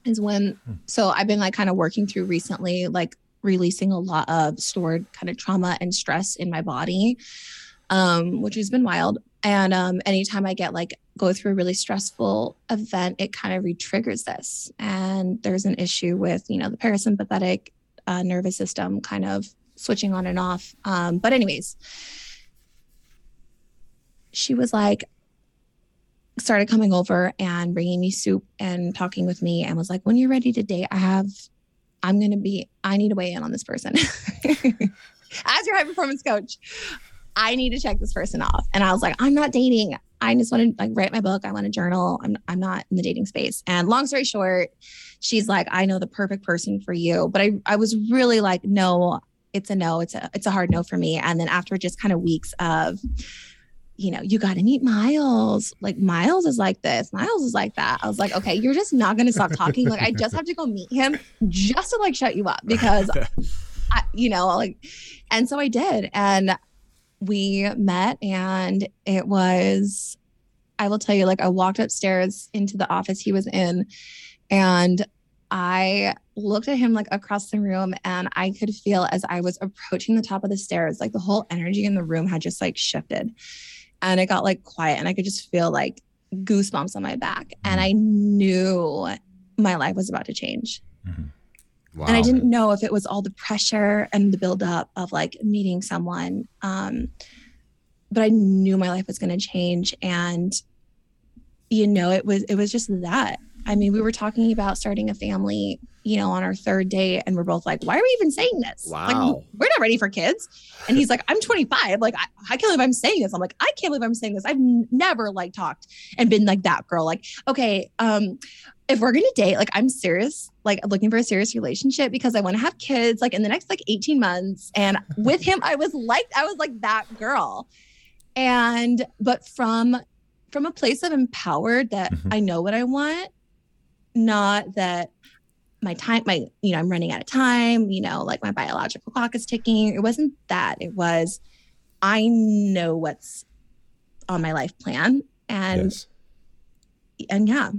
Is when, so I've been like kind of working through recently, like releasing a lot of stored kind of trauma and stress in my body, um, which has been wild. And um, anytime I get like go through a really stressful event, it kind of re-triggers this. And there's an issue with, you know, the parasympathetic uh, nervous system kind of switching on and off. Um, but anyways, she was like, started coming over and bringing me soup and talking with me and was like, when you're ready to date, I have, I'm going to be, I need to weigh in on this person. As your high performance coach, I need to check this person off. And I was like, I'm not dating. I just want to like write my book. I want to journal. I'm I'm not in the dating space. And long story short, she's like, I know the perfect person for you. But I I was really like, no, it's a no. It's a it's a hard no for me. And then after just kind of weeks of you know, you got to meet Miles. Like Miles is like this. Miles is like that. I was like, okay, you're just not going to stop talking. Like I just have to go meet him just to like shut you up because, I, you know, like, and so I did, and we met, and it was, I will tell you, like I walked upstairs into the office he was in, and I looked at him like across the room and I could feel as I was approaching the top of the stairs, like the whole energy in the room had just like shifted and it got like quiet and I could just feel like goosebumps on my back. And I knew my life was about to change. Wow. And I didn't know if it was all the pressure and the buildup of like meeting someone. Um, but I knew my life was going to change. And, you know, it was, it was just that. I mean, we were talking about starting a family, you know, on our third date, and we're both like, why are we even saying this? Like, we're not ready for kids. And he's like, I'm 25. Like, I, I can't believe I'm saying this. I'm like, I can't believe I'm saying this. I've n- never like talked and been like that girl. Like, okay, um, if we're gonna date, like I'm serious, like looking for a serious relationship because I want to have kids like in the next like 18 months. And with him, I was like, I was like that girl. And but from from a place of empowered that Mhm. I know what I want, not that my time, my, you know, I'm running out of time, you know, like my biological clock is ticking. It wasn't that. It was I know what's on my life plan. And yes. and yeah.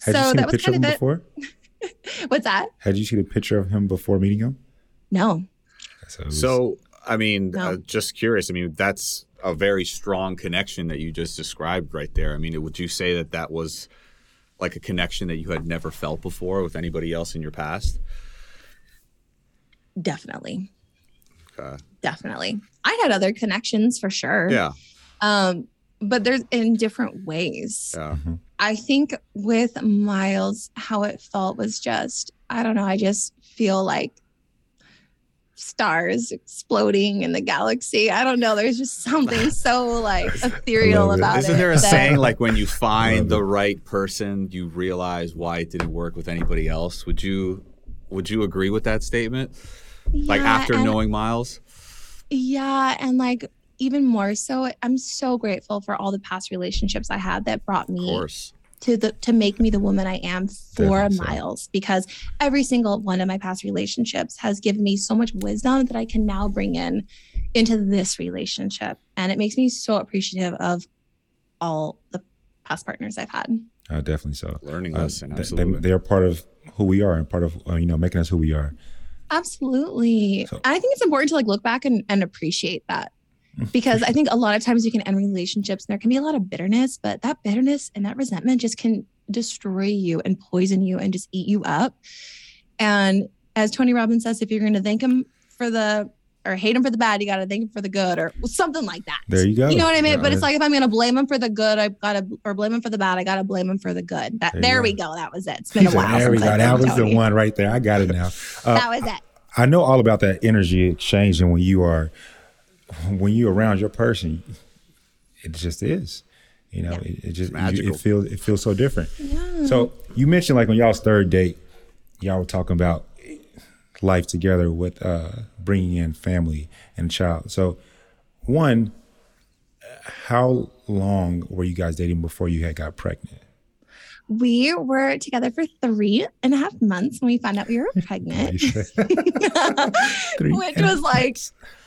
Had you so seen that a was picture of kind him of before? What's that? Had you seen a picture of him before meeting him? No. So, was- So, I mean, No. uh, just curious. I mean, that's a very strong connection that you just described right there. I mean, would you say that that was like a connection that you had never felt before with anybody else in your past? Definitely. Okay. Definitely. I had other connections for sure. Yeah. Um, but there's in different ways. Yeah. I think with Miles, how it felt was just, I don't know, I just feel like stars exploding in the galaxy. I don't know. There's just something so like ethereal about Isn't it. there a that- saying like when you find the right person, you realize why it didn't work with anybody else? Would you would you agree with that statement? like after and- knowing Miles? Yeah. And like even more so, I'm so grateful for all the past relationships I had that brought me. Of course. To the to make me the woman I am for Definitely so. Miles because every single one of my past relationships has given me so much wisdom that I can now bring in into this relationship and it makes me so appreciative of all the past partners I've had. uh, definitely so. Learning Uh, lesson, th- absolutely. They, are part of who we are and part of uh, you know making us who we are. Absolutely. So- I think it's important to like look back and, and appreciate that. Because I think a lot of times you can end relationships and there can be a lot of bitterness, but that bitterness and that resentment just can destroy you and poison you and just eat you up. And as Tony Robbins says, if you're going to thank him for the or hate him for the bad, you got to thank him for the good or something like that. There you go. You know what I mean? But it's like if I'm going to blame him for the good, I've got to, or blame him for the bad, I got to blame him for the good. That, There there we go. That was it. It's been a while. There we go. That was the one right there. I got it now. Uh, That was it. I know all about that energy exchange, and when you are when you're around your person, it just is. You know, it, it just you, it feels it feels so different. So you mentioned like on y'all's third date, y'all were talking about life together with uh, bringing in family and child. So one, how long were you guys dating before you had got pregnant? We were together for three and a half months when we found out we were pregnant, Three which was like,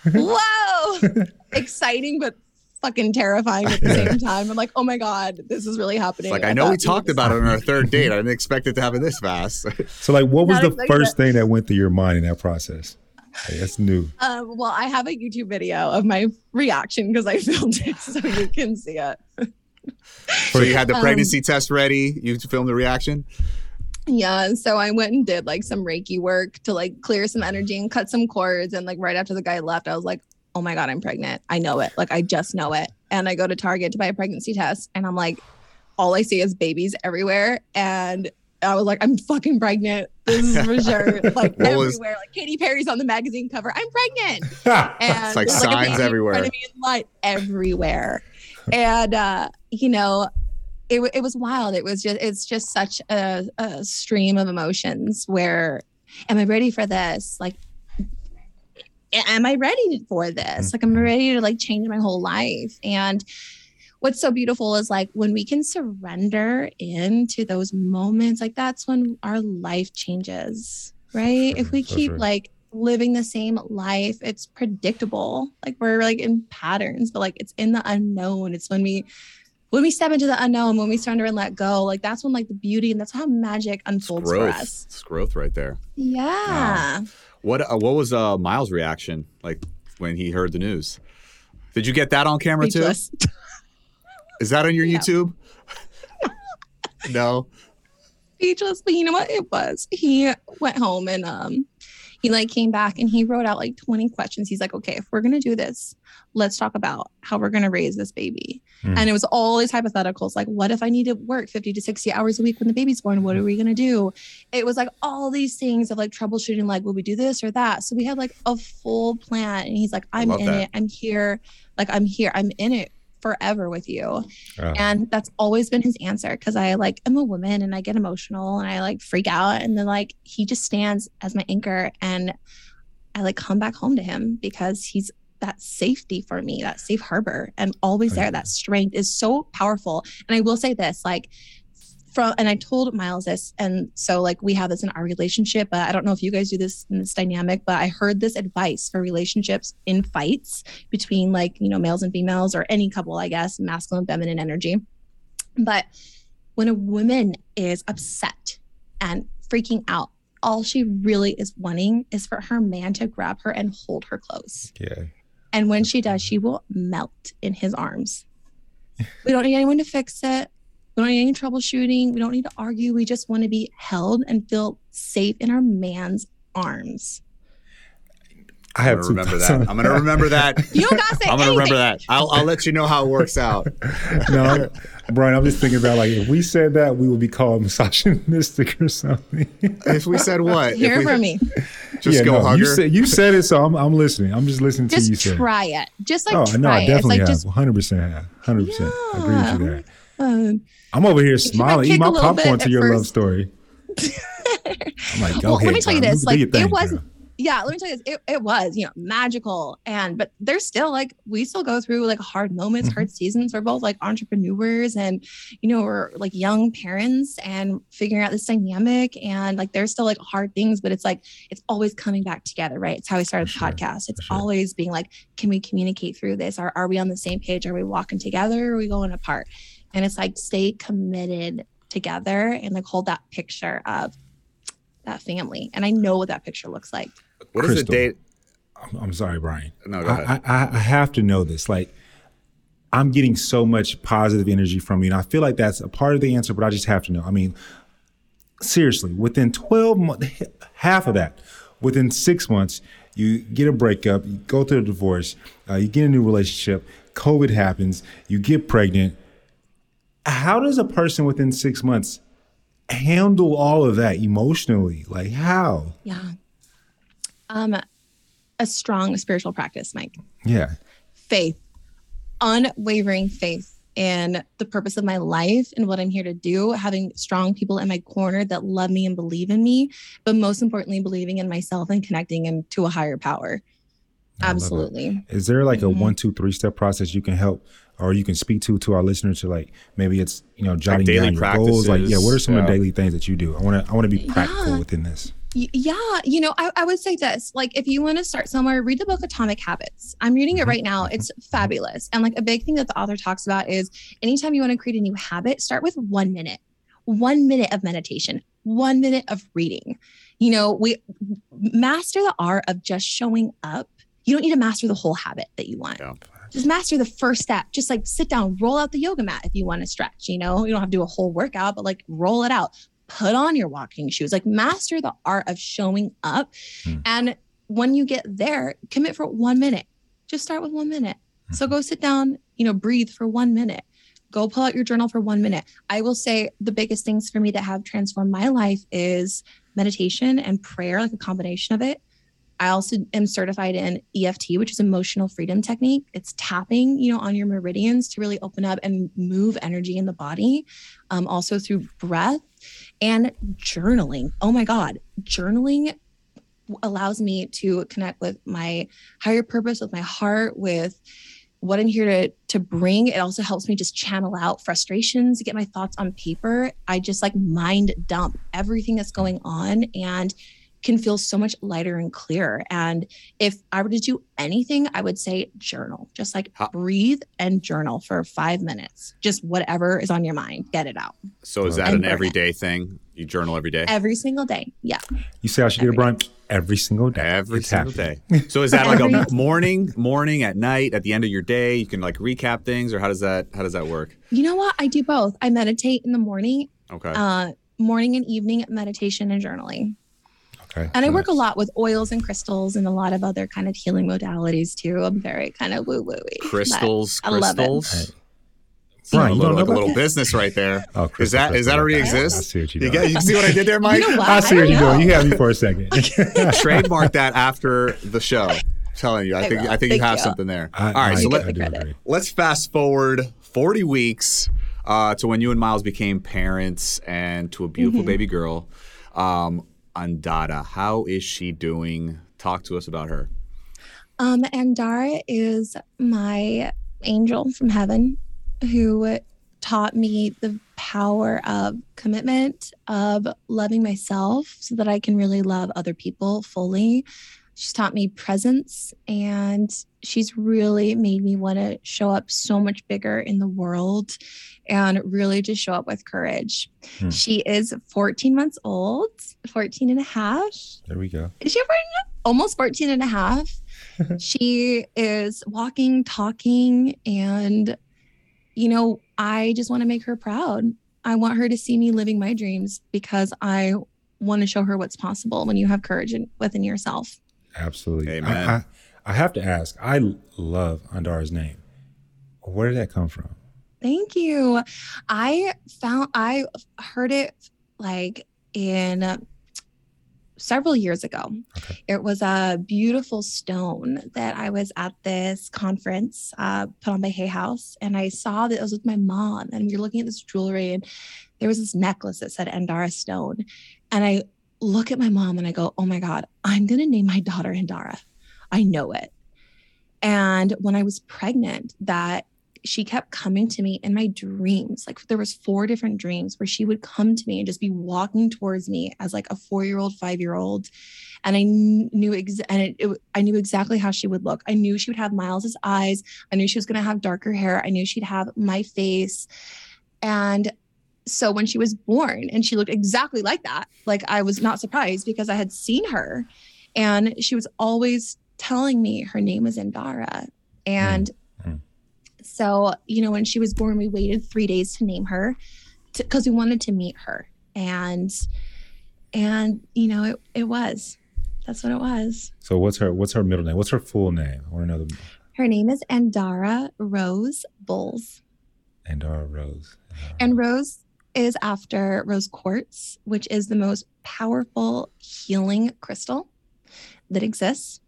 whoa, exciting, but fucking terrifying at the same time. I'm like, oh my God, this is really happening. It's like I know we talked about it on our third date. I didn't expect it to happen this fast. So, like, what was Not the expecting first thing that went through your mind in that process? Like, that's new. Um, well, I have a YouTube video of my reaction because I filmed it so you can see it. So you had the Um, pregnancy test ready. You filmed the reaction. Yeah. So I went and did like some Reiki work to like clear some energy and cut some cords. And like right after the guy left, I was like, oh my God, I'm pregnant. I know it. Like I just know it. And I go to Target to buy a pregnancy test. And I'm like, all I see is babies everywhere. And I was like, I'm fucking pregnant. This is for sure. Like What was- everywhere. Like Katy Perry's on the magazine cover. I'm pregnant. It's And like a signs baby in everywhere. front of me in light everywhere. And uh, you know, it, it was wild. It was just it's just such a, a stream of emotions where am I ready for this? Like am I ready for this? Like I'm ready to like change my whole life. And what's so beautiful is like when we can surrender into those moments, like that's when our life changes, right? if we keep sure. like living the same life, it's predictable. Like we're like in patterns, but like it's in the unknown. It's when we when we step into the unknown, when we surrender and let go, like that's when like the beauty and that's how magic unfolds for us. It's growth right there. Yeah. What uh, what was uh, Miles' reaction like when he heard the news? Did you get that on camera too? Is that on your No. YouTube? no. speechless but you know what it was he went home and um he like came back and he wrote out like 20 questions. He's like okay if we're gonna do this let's talk about how we're gonna raise this baby. Hmm. and it was all these hypotheticals like what if i need to work 50 to 60 hours a week when the baby's born? What are we gonna do? It was like all these things of like troubleshooting like will we do this or that? So we had like a full plan and he's like i'm in that. it. I'm here. Like i'm here. I'm in it forever with you and that's always been his answer because I like am a woman and I get emotional and I like freak out. And then like he just stands as my anchor and I like come back home to him because he's that safety for me, that safe harbor and always there. That strength is so powerful. And I will say this, like from and I told Miles this, and so like we have this in our relationship, but I don't know if you guys do this in this dynamic, but I heard this advice for relationships in fights between like, you know, males and females or any couple, I guess, masculine, feminine energy. But when a woman is upset and freaking out, all she really is wanting is for her man to grab her and hold her close. yeah. And when she does, mm-hmm. she will melt in his arms. We don't need anyone to fix it. We don't need any troubleshooting. We don't need to argue. We just want to be held and feel safe in our man's arms. I have gonna remember that. I'm gonna remember that. You don't gotta say I'm gonna remember that. I'll, I'll let you know how it works out. no, Brian, I'm just thinking about like if we said that, we would be called misogynistic or something. If we said what? If Hear we- from me. Just yeah, go no, hug you her. said you said it, so I'm, I'm listening. I'm just listening to you Just say. it. try it. Just like oh try no, I it. definitely like have. just 100 percent have. 100. percent I agree with you there. I'm over here smiling, eating my popcorn to your love story. I'm like, well, okay, let me tell you this. Like thing, it was girl. yeah, let me tell you this. It, it was, you know, magical. And but there's still like we still go through like hard moments, Mm-hmm. hard seasons. We're both like entrepreneurs and you know, we're like young parents and figuring out this dynamic. And like there's still like hard things, but it's like it's always coming back together, right? It's how we started the sure, podcast. It's sure. always being like, can we communicate through this? Are are we on the same page? Are we walking together? Or are we going apart? And it's like stay committed together and like hold that picture of that family. And I know what that picture looks like. What is a Krystal. date? I'm, I'm sorry, Brian. No, go ahead. I, I, I have to know this. Like, I'm getting so much positive energy from you, and I feel like that's a part of the answer. But I just have to know. I mean, seriously, within 12 months, half of that, within six months, you get a breakup, you go through a divorce, uh, you get a new relationship, COVID happens, you get pregnant. How does a person within six months handle all of that emotionally? Like, how? Yeah. Um, a strong spiritual practice, Mike. Yeah. Faith, unwavering faith in the purpose of my life and what I'm here to do, having strong people in my corner that love me and believe in me, but most importantly, believing in myself and connecting into a higher power. I. Absolutely. Is there like a Mhm. one, two, three step process you can help or you can speak to to our listeners to like maybe it's you know jotting daily down your goals like yeah what are some of the daily things that you do I want to I want to be practical Yeah. within this Yeah, you know, I, I would say this like, if you want to start somewhere, read the book Atomic Habits. I'm reading it mm-hmm. right now. Mm-hmm. It's fabulous. And like, a big thing that the author talks about is anytime you want to create a new habit, start with one minute, one minute of meditation, one minute of reading. You know, we master the art of just showing up. You don't need to master the whole habit that you want. Yeah. Just master the first step. Just like sit down, roll out the yoga mat if you want to stretch. You know, you don't have to do a whole workout, but like roll it out put on your walking shoes like master the art of showing up Hmm. and when you get there commit for one minute just start with one minute so go sit down you know breathe for one minute go pull out your journal for one minute i will say the biggest things for me that have transformed my life is meditation and prayer, like a combination of it. I also am certified in EFT, which is emotional freedom technique. It's tapping, you know, on your meridians to really open up and move energy in the body. Um, also through breath and journaling. Oh my God, journaling allows me to connect with my higher purpose, with my heart, with what I'm here to to bring. It also helps me just channel out frustrations, get my thoughts on paper. I just like mind dump everything that's going on and can feel so much lighter and clearer. And if I were to do anything, I would say journal. Just like How- breathe and journal for 5 minutes. Just whatever is on your mind, get it out. So is that And an burn it. everyday thing? You journal every day? Every single day. Yeah. You say I should get a Brian every single day. Every It's single happening. day. So is that like a morning, morning, at night, at the end of your day? You can like recap things, or how does that how does that work? You know what? I do both. I meditate in the morning, Okay. uh morning and evening meditation and journaling. Okay. And I work a lot with oils and crystals and a lot of other kind of healing modalities too. I'm very kind of woo woo crystals, I love it. crystals. Brian, a you little, don't know like a about little business right there. Oh, is crystal, that is that crystal. already I see what you're You, get, you see what I did there, Mike? You know? I see I what you're don't doing. You know. had me for a second. Trademark that after the show. I'm telling you, I I think will. I think you have you. something there. I, All right, I, so I, let, the do credit. agree. let's fast forward 40 weeks uh, to when you and Miles became parents and to a beautiful Mm-hmm. baby girl. Um, Andara, how is she doing? Talk to us about her. Um, Andara is my angel from heaven who taught me the power of commitment, of loving myself so that I can really love other people fully. She's taught me presence and she's really made me want to show up so much bigger in the world and really just show up with courage. Hmm. She is 14 months old, 14 and a half. There we go. Is she 14? almost 14 and a half? she is walking, talking, and, you know, I just want to make her proud. I want her to see me living my dreams because I want to show her what's possible when you have courage in, within yourself. Absolutely. Amen. I, I, I have to ask. I love Andara's name. Where did that come from? Thank you. I found I heard it like in several years ago. Okay. It was a beautiful stone that I was at this conference uh, put on by Hay House, and I saw that it was with my mom, and we were looking at this jewelry, and there was this necklace that said Andara Stone, and I look at my mom and I go, "Oh my God, I'm gonna name my daughter Andara. I know it." And when I was pregnant, that she kept coming to me in my dreams. Like there was four different dreams where she would come to me and just be walking towards me as like a four-year-old five-year-old. And i knew ex- and it, it, i knew exactly how she would look. I knew she would have Miles's eyes. I knew she was going to have darker hair. I knew she'd have my face. And so when she was born and she looked exactly like that like i was not surprised because i had seen her. And she was always telling me her name was Andara and Mm. so, you know, when she was born, we waited three days to name her because we wanted to meet her. And, and, you know, it, it was, that's what it was. So what's her what's her middle name? What's her full name? I want to know the Her name is Andara Rose Bulls. Andara Rose. And Rose is after rose quartz, which is the most powerful healing crystal that exists.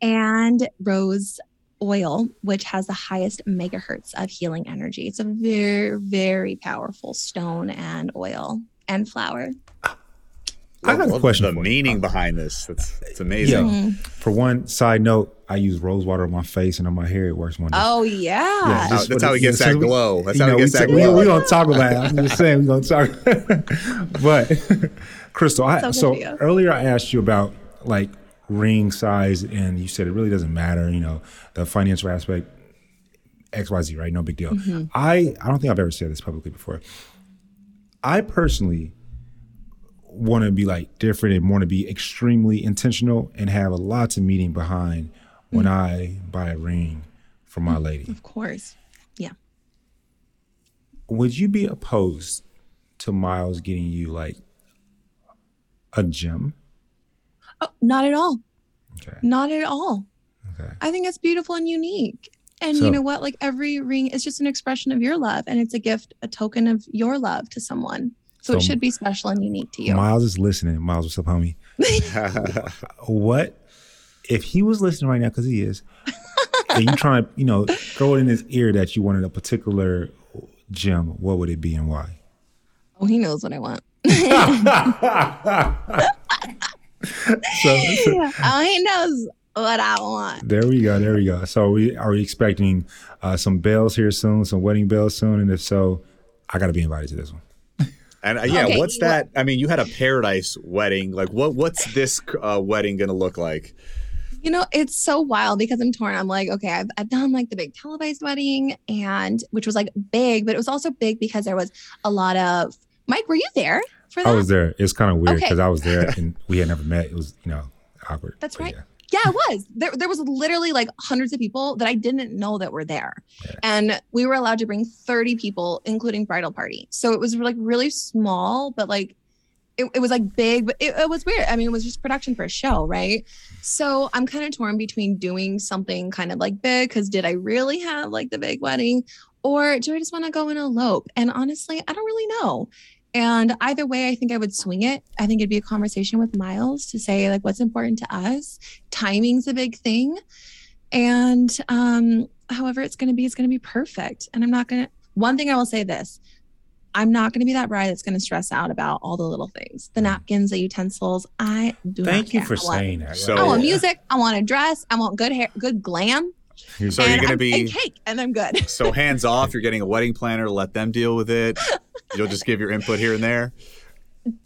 And rose oil, which has the highest megahertz of healing energy. It's a very, very powerful stone and oil and flower. I got a question The meaning behind this. It's, it's amazing. Yeah. Mm-hmm. For one side note, I use rose water on my face and on my hair. It works wonders. Oh, yeah. Yeah, How- that's how the- he gets that so glow. That's how know, he gets we, that ta- we, glow. we gonna talk about it. I'm just saying we gonna talk. but Krystal, I, So so earlier I asked you about like ring size, and you said it really doesn't matter. You know, the financial aspect, X, Y, Z, right? No big deal. Mm-hmm. I I don't think I've ever said this publicly before. I personally want to be like different and want to be extremely intentional and have a lots of meaning behind when Mm. I buy a ring for my lady. Of course. Yeah. would you be opposed to Miles getting you like a gem? Oh, not at all. Okay. Not at all. Okay. I think it's beautiful and unique. And So- you know what? Like every ring is just an expression of your love and it's a gift, a token of your love to someone. So, it should be special and unique to you. Miles is listening. Miles, what's up, homie? what if he was listening right now? Because he is. and you trying to, you know, throw it in his ear that you wanted a particular gem. What would it be and why? oh, he knows what I want. So, so oh, he knows what I want. there we go. There we go. So we are we expecting uh, some bells here soon, some wedding bells soon, and if so, I got to be invited to this one. And uh, yeah, Okay, what's you- that? I mean, you had a paradise wedding. Like, what? What's this uh, wedding gonna look like? You know, it's so wild because I'm torn. I'm like, okay, I've, I've done like the big televised wedding, and which was like big, but it was also big because there was a lot of. Mike, were you there for that? I was there. It's kind of weird Okay. because I was there and we had never met. It was you know awkward. That's right. yeah. Yeah, it was. There, there was literally like hundreds of people that I didn't know that were there. And we were allowed to bring 30 people, including bridal party. So it was like really small, but like it, it was like big, but it, it was weird. I mean, it was just production for a show, right? So I'm kind of torn between doing something kind of like big because did I really have like the big wedding? Or do I just want to go and elope? And honestly, I don't really know. And either way, I think I would swing it. I think it'd be a conversation with Miles to say like what's important to us. Timing's a big thing. And um, however it's gonna be, it's gonna be perfect. And I'm not gonna one thing I will say this. I'm not going to be that bride that's going to stress out about all the little things, the napkins, the utensils. I do not Thank you care. for I want- saying that. So- I want music. I want a dress. I want good hair, good glam. So you're gonna I'm- be and cake, and I'm good. so hands off. You're getting a wedding planner. Let them deal with it. You'll just give your input here and there.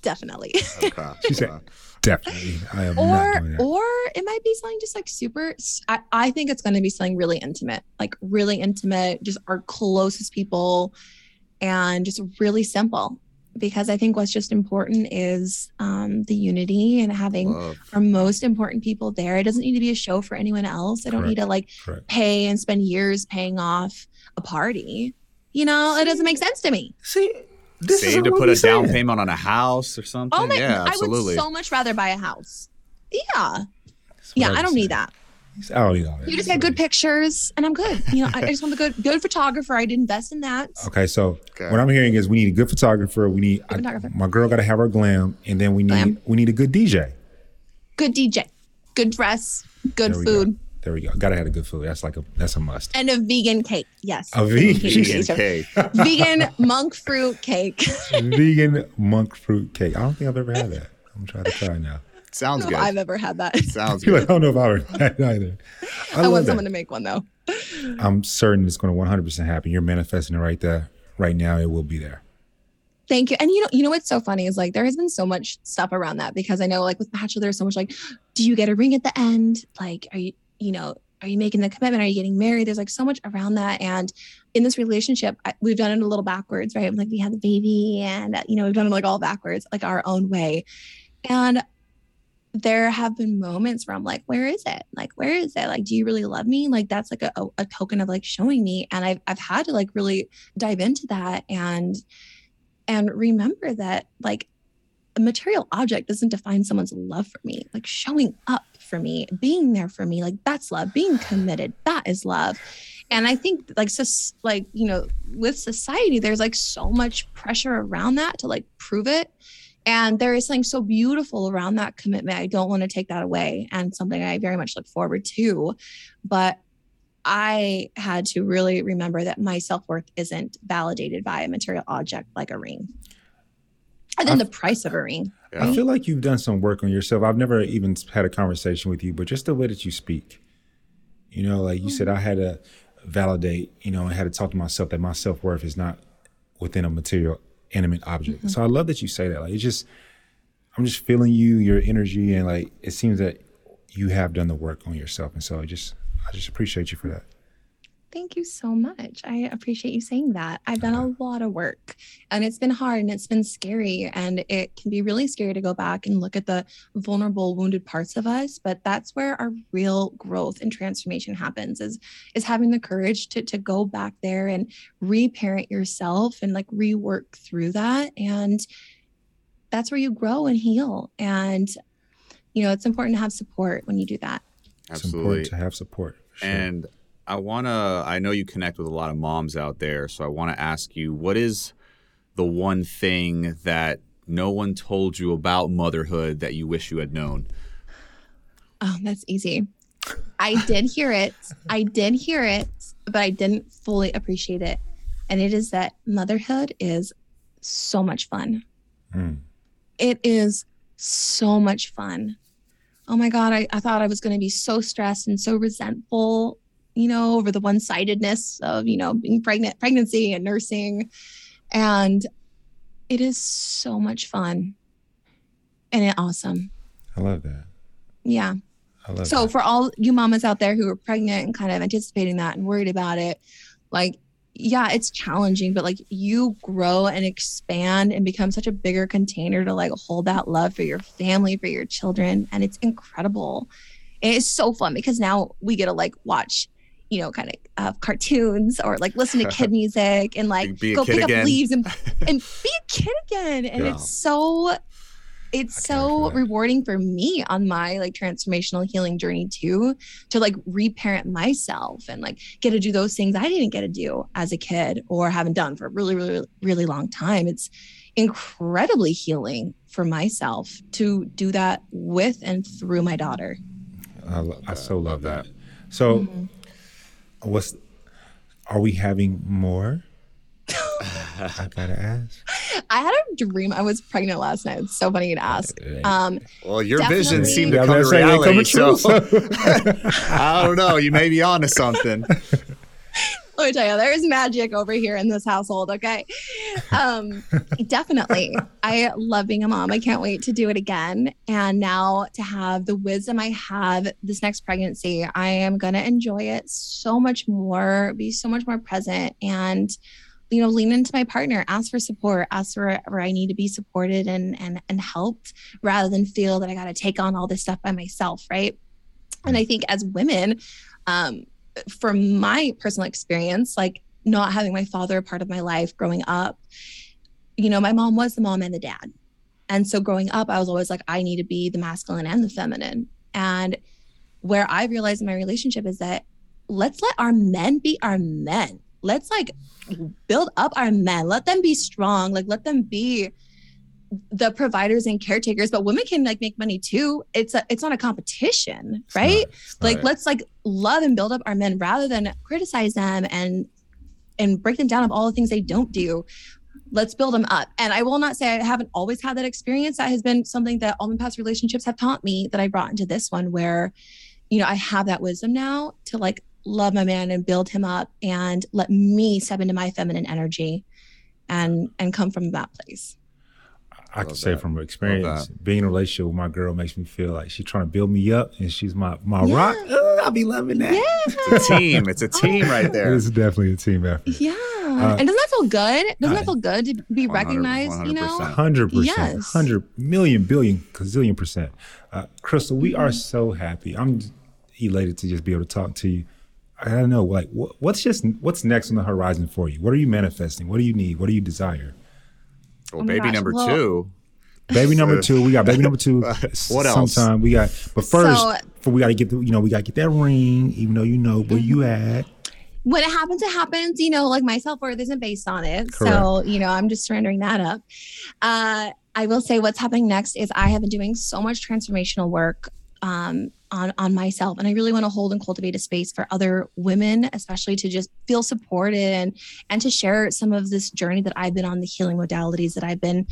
Definitely. Okay. She said, Definitely, I am not or doing or it might be something just like super I, I think it's going to be something really intimate like really intimate just our closest people and just really simple because i think what's just important is um, the unity and having Love. our most important people there. It doesn't need to be a show for anyone else. I don't need to like Correct. pay and spend years paying off a party. You know it doesn't make sense to me. See, this Save to put a down payment on a house or something. oh my yeah, i would so much rather buy a house. Yeah. Yeah i don't need that I don't need all that. You just get good pictures, and I'm good. You know, I I just want the good good photographer. I'd invest in that. Okay, so Okay. what I'm hearing is we need a good photographer. We need I- photographer. my girl got to have her glam, and then we need Glam. we need a good DJ. Good DJ, good dress, good There food, Go. There we go. Got to have a good food. That's like a that's a must. and a vegan cake. Yes, A vegan Vegan cake. cake. vegan monk fruit cake. vegan monk fruit cake. I don't think I've ever had that. I'm trying to try it now. Sounds No, good. I've ever had that. Sounds You're good. I don't know if I've ever had it either. I, I, love want that. someone to make one though. I'm certain it's going to 100% happen. You're manifesting it right there, right now. It will be there. Thank you. And you know, you know what's so funny is like there has been so much stuff around that because I know like with Bachelor, there's so much like, do you get a ring at the end? Like, are you, you know, are you making the commitment? Are you getting married? There's like so much around that. And in this relationship, I, we've done it a little backwards, right? Like we had the baby and, you know, we've done it like all backwards, like our own way. And there have been moments where I'm like, where is it? Like, where is it? Like, do you really love me? Like, that's like a, a, token of like showing me. And I've, I've had to like really dive into that and, and remember that like a material object doesn't define someone's love for me like showing up for me being there for me like that's love being committed that is love and i think like so like you know with society there's like so much pressure around that to like prove it and there is something so beautiful around that commitment i don't want to take that away and something i very much look forward to but I had to really remember that my self worth isn't validated by a material object like a ring. And then I- the price of a ring. I feel like you've done some work on yourself. I've never even had a conversation with you, but just the way that you speak. You know, like you said, mm-hmm. I had to validate, you know, I had to talk to myself that my self worth is not within a material, intimate object. Mm-hmm. So I love that you say that. Like, it's just, I'm just feeling you, your energy, and like, it seems that you have done the work on yourself. And so I just, I just appreciate you for that. Thank you so much. I appreciate you saying that. I've done a uh-huh. lot of work and it's been hard and it's been scary. And it can be really scary to go back and look at the vulnerable, wounded parts of us. But that's where our real growth and transformation happens is, is having the courage to, to go back there and reparent yourself and like rework through that. And that's where you grow and heal. And, you know, it's important to have support when you do that. It's important to have support. sure. And I want to, I know you connect with a lot of moms out there. So I want to ask you, what is the one thing that no one told you about motherhood that you wish you had known? Oh, that's easy. I did hear it. I did hear it, but I didn't fully appreciate it. And it is that motherhood is so much fun. Mm. It is so much fun. Oh my God, I, I thought I was going to be so stressed and so resentful, you know, over the one sidedness of, you know, being pregnant, pregnancy and nursing. And it is so much fun and it awesome. I love that. Yeah. I love So that. for all you mamas out there who are pregnant and kind of anticipating that and worried about it, like yeah, it's challenging, but like you grow and expand and become such a bigger container to like hold that love for your family, for your children, and it's incredible. It's so fun because now we get to like watch, you know, kind of uh, cartoons or like listen to kid music and like Be go pick again. up leaves and and be a kid again. And Yeah. it's so it's I can't wait so rewarding for me on my like transformational healing journey too to like reparent myself and like get to do those things I didn't get to do as a kid or haven't done for a really really really long time it's incredibly healing for myself to do that with and through my daughter I, lo- I so love that. So, Mm-hmm. What's are we having more? I gotta ask. I had a dream I was pregnant last night it's so funny to ask um Well, your vision seemed to come to that's saying reality. So I don't know. You may be onto something. let me tell you, there's magic over here in this household. Okay. Um, definitely. I love being a mom. I can't wait to do it again. And now to have the wisdom I have this next pregnancy, I am going to enjoy it so much more, be so much more present and you know, lean into my partner, ask for support, ask for where I need to be supported and and and helped rather than feel that I got to take on all this stuff by myself, right? And I think as women, um, from my personal experience, like not having my father a part of my life growing up, you know, my mom was the mom and the dad. And so growing up, I was always like, I need to be the masculine and the feminine. And where I realized in my relationship is that let's let our men be our men. Let's like build up our men. Let them be strong. Like let them be the providers and caretakers. But women can like make money too. It's a it's not a competition, right? not- like not. let's like love and build up our men rather than criticize them and and break them down of all the things they don't do let's build them up and i will not say i haven't always had that experience that has been something that all my past relationships have taught me that i brought into this one where you know i have that wisdom now to like love my man and build him up and let me step into my feminine energy and and come from that place I can say that. from experience, being in a relationship with my girl makes me feel like she's trying to build me up, and she's my my Yeah. rock. I'll be loving that. Yeah. It's a team. It's a team right there. It's definitely a team effort. yeah Uh, and doesn't that feel good doesn't I- that feel good to be 100 recognized you know 100%. Hundred percent, Yes. hundred million, billion, gazillion percent. Uh, Krystal, we Mm-hmm. are so happy. I'm elated to just be able to talk to you. I don't know, like, what, what's just what's next on the horizon for you? What are you manifesting? What do you need? What do you desire? Well, Oh baby gosh, number well- two. Baby number two, we got baby number two. What else? Sometime we got, but first, So- for we got to get the, you know, we got to get that ring. Even though you know where you Mm-hmm. at. when it happens, it happens. You know, like my self worth isn't based on it. So, you know, I'm just surrendering that up. Uh, I will say what's happening next is I have been doing so much transformational work um, on on myself, and I really want to hold and cultivate a space for other women, especially to just feel supported and and to share some of this journey that I've been on, the healing modalities that I've been.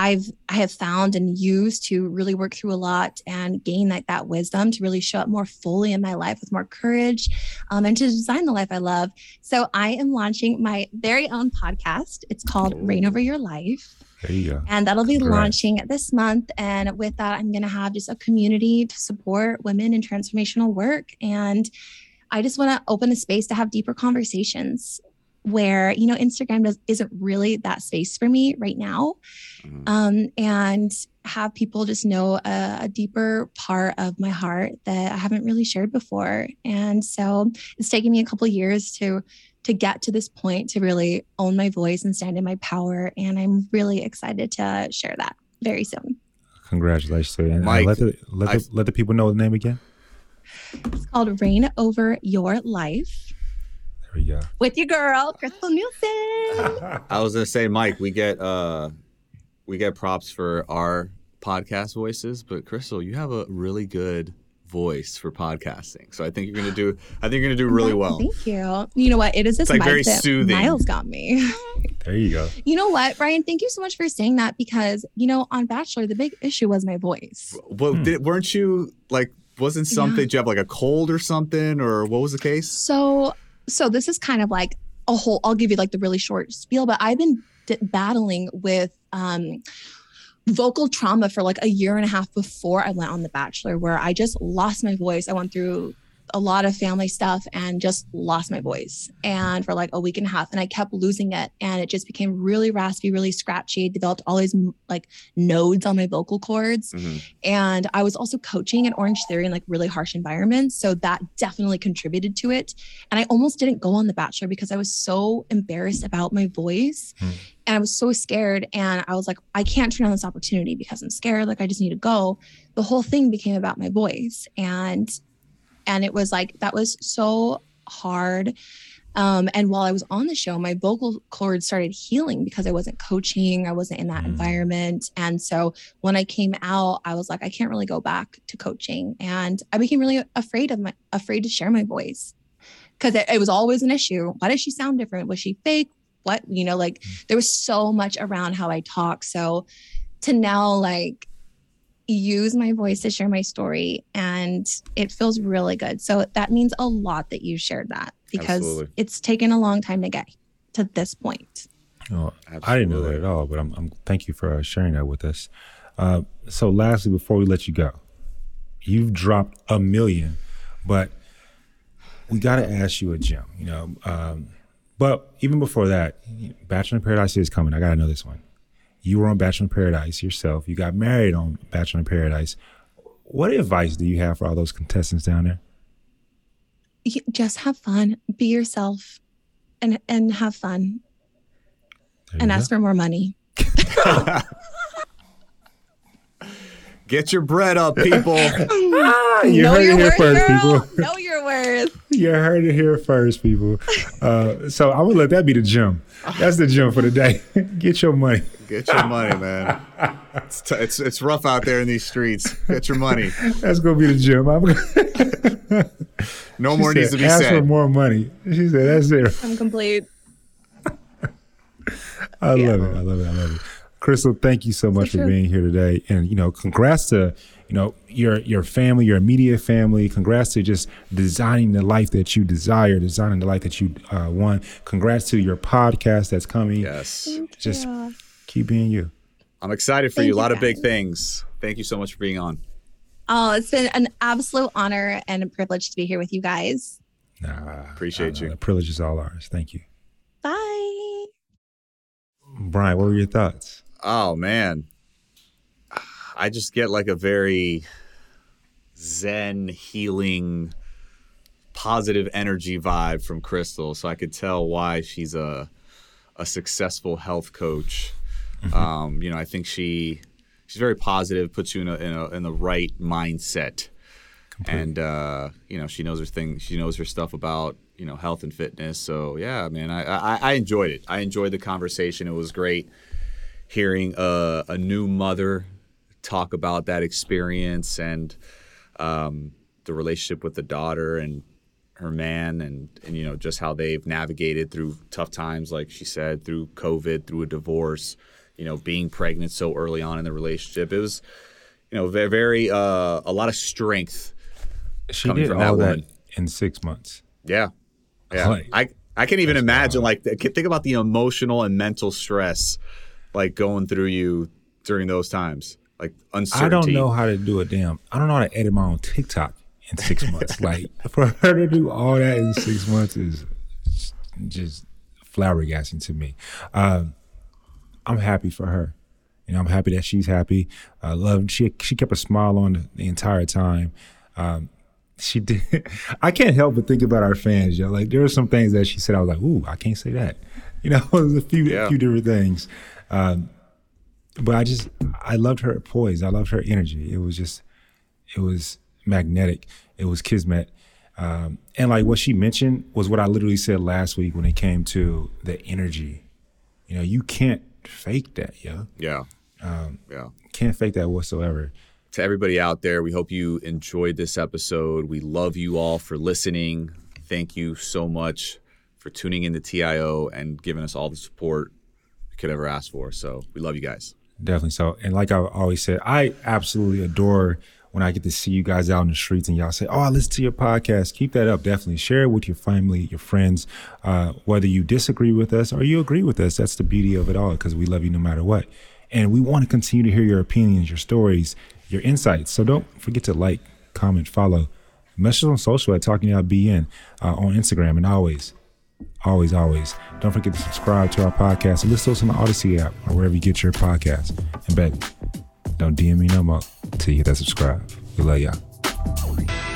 I've I have found and used to really work through a lot and gain like that wisdom to really show up more fully in my life with more courage um, and to design the life I love. So I am launching my very own podcast. It's called Reign Over Your Life. There you go. And that'll be Congrats. launching this month. And with that, I'm going to have just a community to support women in transformational work. And I just want to open a space to have deeper conversations where, you know, Instagram does, isn't really that space for me right now. Mhm. Um, and have people just know a, a deeper part of my heart that I haven't really shared before. And so it's taken me a couple years to to get to this point to really own my voice and stand in my power. And I'm really excited to share that very soon. Congratulations. And uh, Mike, let the let the, I- let the people know the name again. It's called Reign Over Your Life. There we go. with your girl, Krystal Nielson. I was gonna say, Mike, we get uh, we get props for our podcast voices, but Krystal, you have a really good voice for podcasting. So I think you're gonna do. I think you're gonna do really well. Thank you. You know what? It is this It's, like, very soothing. Miles got me. There you go. You know what, Brian? Thank you so much for saying that because you know on Bachelor the big issue was my voice. Well, Hmm. did, weren't you like? Wasn't something? Yeah. Did you have like a cold or something, or what was the case? So, so this is kind of like a whole. I'll give you like the really short spiel, but I've been d- battling with um, vocal trauma for like a year and a half before I went on The Bachelor, where I just lost my voice. I went through a lot of family stuff and just lost my voice, and for like a week and a half, and I kept losing it, and it just became really raspy, really scratchy. Developed all these like nodes on my vocal cords. Mhm. And I was also coaching at Orangetheory in like really harsh environments. So that definitely contributed to it. And I almost didn't go on The Bachelor because I was so embarrassed about my voice. Hmm. And I was so scared. And I was like, I can't turn down this opportunity because I'm scared. Like I just need to go. The whole thing became about my voice. And and it was like that was so hard. Um, and while I was on the show, my vocal cords started healing because I wasn't coaching, I wasn't in that Mm. environment. And so when I came out, I was like, I can't really go back to coaching. And I became really afraid of my afraid to share my voice. Because it, it was always an issue. Why does she sound different? Was she fake? What, you know, like there was so much around how I talk. So to now like use my voice to share my story and it feels really good. So that means a lot that you shared that because Absolutely. it's taken a long time to get to this point. Oh, I didn't know that at all, but I'm, I'm thank you for uh, sharing that with us. Uh, so, lastly, before we let you go, you've dropped a million, but we got to ask you a gem. You know, um, but even before that, Bachelor in Paradise is coming. I got to know this one. You were on Bachelor in Paradise yourself. You got married on Bachelor in Paradise. What advice do you have for all those contestants down there? You- Just have fun, be yourself and and have fun There and ask go. for more money. Get your bread up, people. Ah, you know heard your it here worth, first, girl. people. know your worth. You heard it here first, people. Uh, so I'm gonna let that be the gem. That's the gem for the day. Get your money. Get your money, man. It's, t- it's it's rough out there in these streets. Get your money. That's gonna be the gem. I'm gonna, No She more needs to said, be Ask for more money. She said, "That's it." I'm complete. I love it. I love it. I love it. Krystal, thank you so much for true. being here today, and you know, congrats to you know your your family, your immediate family. Congrats to just designing the life that you desire, designing the life that you uh, want. Congrats to your podcast that's coming. Yes. Just keep being you. I'm excited for Thank you. A you, lot of big things. Thank you so much for being on. Oh, it's been an absolute honor and a privilege to be here with you guys. Nah, Appreciate I you. The privilege is all ours. Thank you, Bye. Brian. What were your thoughts? Oh man. I just get like a very zen healing positive energy vibe from Krystal. So I could tell why she's a a successful health coach. Um, you know, I think she she's very positive, puts you in a in, a, in the right mindset. And uh, you know, she knows her thing. She knows her stuff about you know health and fitness. So yeah, man, I I, I enjoyed it. I enjoyed the conversation. It was great hearing a, a new mother talk about that experience and um, the relationship with the daughter and her man and, and you know just how they've navigated through tough times like she said through covid through a divorce you know being pregnant so early on in the relationship it was you know very, very uh, a lot of strength She Coming did from that all that woman. in six months. yeah yeah Like- i i can't even imagine like think about the emotional and mental stress like going through you during those times like uncertainty I don't know how to do a damn. I don't know how to edit my own TikTok in six months. like for her to do all that in six months is just flabbergasting to me. Um, I'm happy for her. You know, I'm happy that she's happy. I love she she kept a smile on the, the entire time. Um, she did. I can't help but think about our fans. Yo, like there were some things that she said. I was like, "Ooh, I can't say that." You know, there's a few Yeah. a few different things. Um, but I just I loved her poise. I loved her energy. It was just it was magnetic. It was kismet. Um, and like what she mentioned was what I literally said last week when it came to the energy. You know, you can't fake that, yo. Yeah. Um, Yeah. can't fake that whatsoever. To everybody out there, we hope you enjoyed this episode. We love you all for listening. Thank you so much for tuning in to TIO and giving us all the support could ever ask for. So we love you guys. Definitely so. And like I've always said, I absolutely adore when I get to see you guys out in the streets and y'all say, Oh, I listen to your podcast. Keep that up. Definitely share it with your family, your friends, uh, whether you disagree with us or you agree with us. That's the beauty of it all because we love you no matter what. And we want to continue to hear your opinions, your stories, your insights. So don't forget to like, comment, follow. Message on social at Talking Out BN uh, on Instagram. And always, always, always, don't forget to subscribe to our podcast and listen to us on the Odyssey app or wherever you get your podcast. And bet, don't DM me no more till you hit that subscribe. We love y'all.